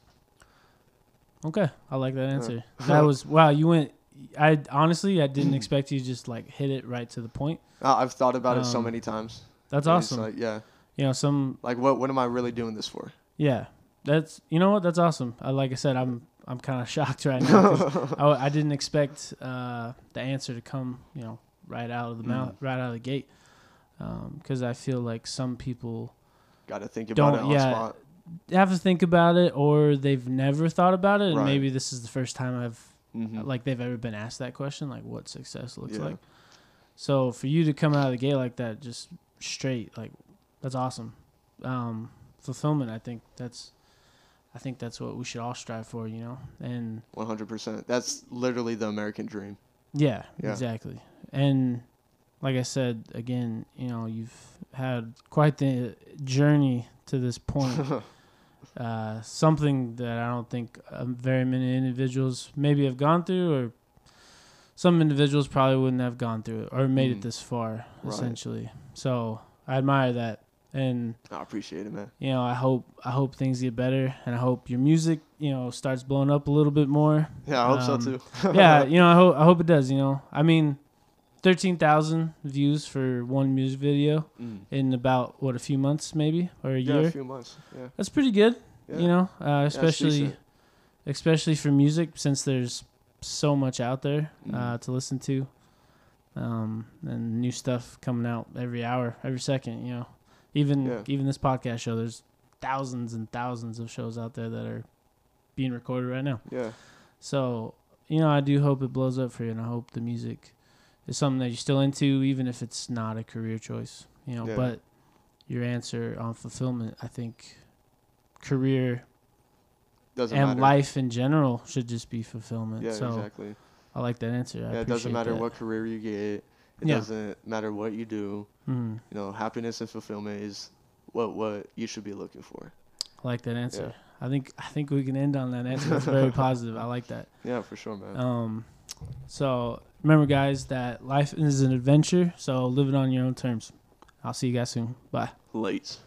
Okay, I like that answer. that *laughs* was wow. You went. I honestly, I didn't expect you to just like hit it right to the point. I've thought about it so Um, many times. That's And awesome. Like, yeah. you know, some Like, what what am I really doing this for? yeah. That's you know what. That's awesome. I, like I said, I'm I'm kind of *laughs* shocked right now. *laughs* I, I didn't expect uh, the answer to come. You know, right out of the mouth, right out of the gate. Because I feel like some people Got to think about it on yeah. spot. have to think about it, or they've never thought about it, and Right. maybe this is the first time I've hmm like they've ever been asked that question, like what success looks Yeah. like. So for you to come out of the gate like that, just straight, like that's awesome. Um, fulfillment, I think that's, I think that's what we should all strive for, you know. And 100%. That's literally the American dream. yeah, Yeah. exactly. And like I said again, you know, you've had quite the journey to this point. *laughs* uh, something that I don't think uh, very many individuals maybe have gone through, or some individuals probably wouldn't have gone through it or made Mm. it this far, Right. essentially. So I admire that, and I appreciate it, man. you know, I hope I hope things get better, and I hope your music, you know, starts blowing up a little bit more. Yeah, I hope Um, so too. yeah, *laughs* you know, I hope I hope it does. You know, I mean, thirteen thousand views for one music video Mm. in about what a few months, maybe or a Yeah, year. a few months. Yeah. That's pretty good. yeah. You know, uh, especially decent. especially for music since there's so much out there uh, Mhm. to listen to, um, and new stuff coming out every hour, every second. You know, even Yeah. even this podcast show, there's thousands and thousands of shows out there that are being recorded right now. Yeah. So you know, I do hope it blows up for you, and I hope the music is something that you're still into, even if it's not a career choice. You know, Yeah. but your answer on fulfillment, I think, career Doesn't and matter. life in general should just be fulfillment. Yeah, so exactly. I like that answer. I Yeah, it doesn't matter that. what career you get. It Yeah. doesn't matter what you do. Mhm. You know, happiness and fulfillment is what what you should be looking for. I like that answer. I think I think we can end on that answer. It's very *laughs* positive. I like that. Yeah, for sure, man. Um, So remember, guys, that life is an adventure. So live it on your own terms. I'll see you guys soon. Bye. Late.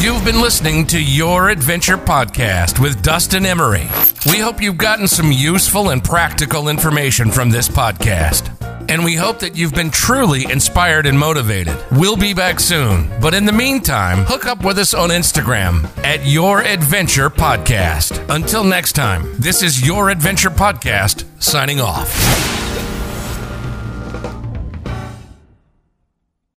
You've been listening to Your Adventure Podcast with Dustin Emery. We hope you've gotten some useful and practical information from this podcast. And we hope that you've been truly inspired and motivated. We'll be back soon. But in the meantime, hook up with us on Instagram at Your Adventure Podcast. Until next time, this is Your Adventure Podcast signing off.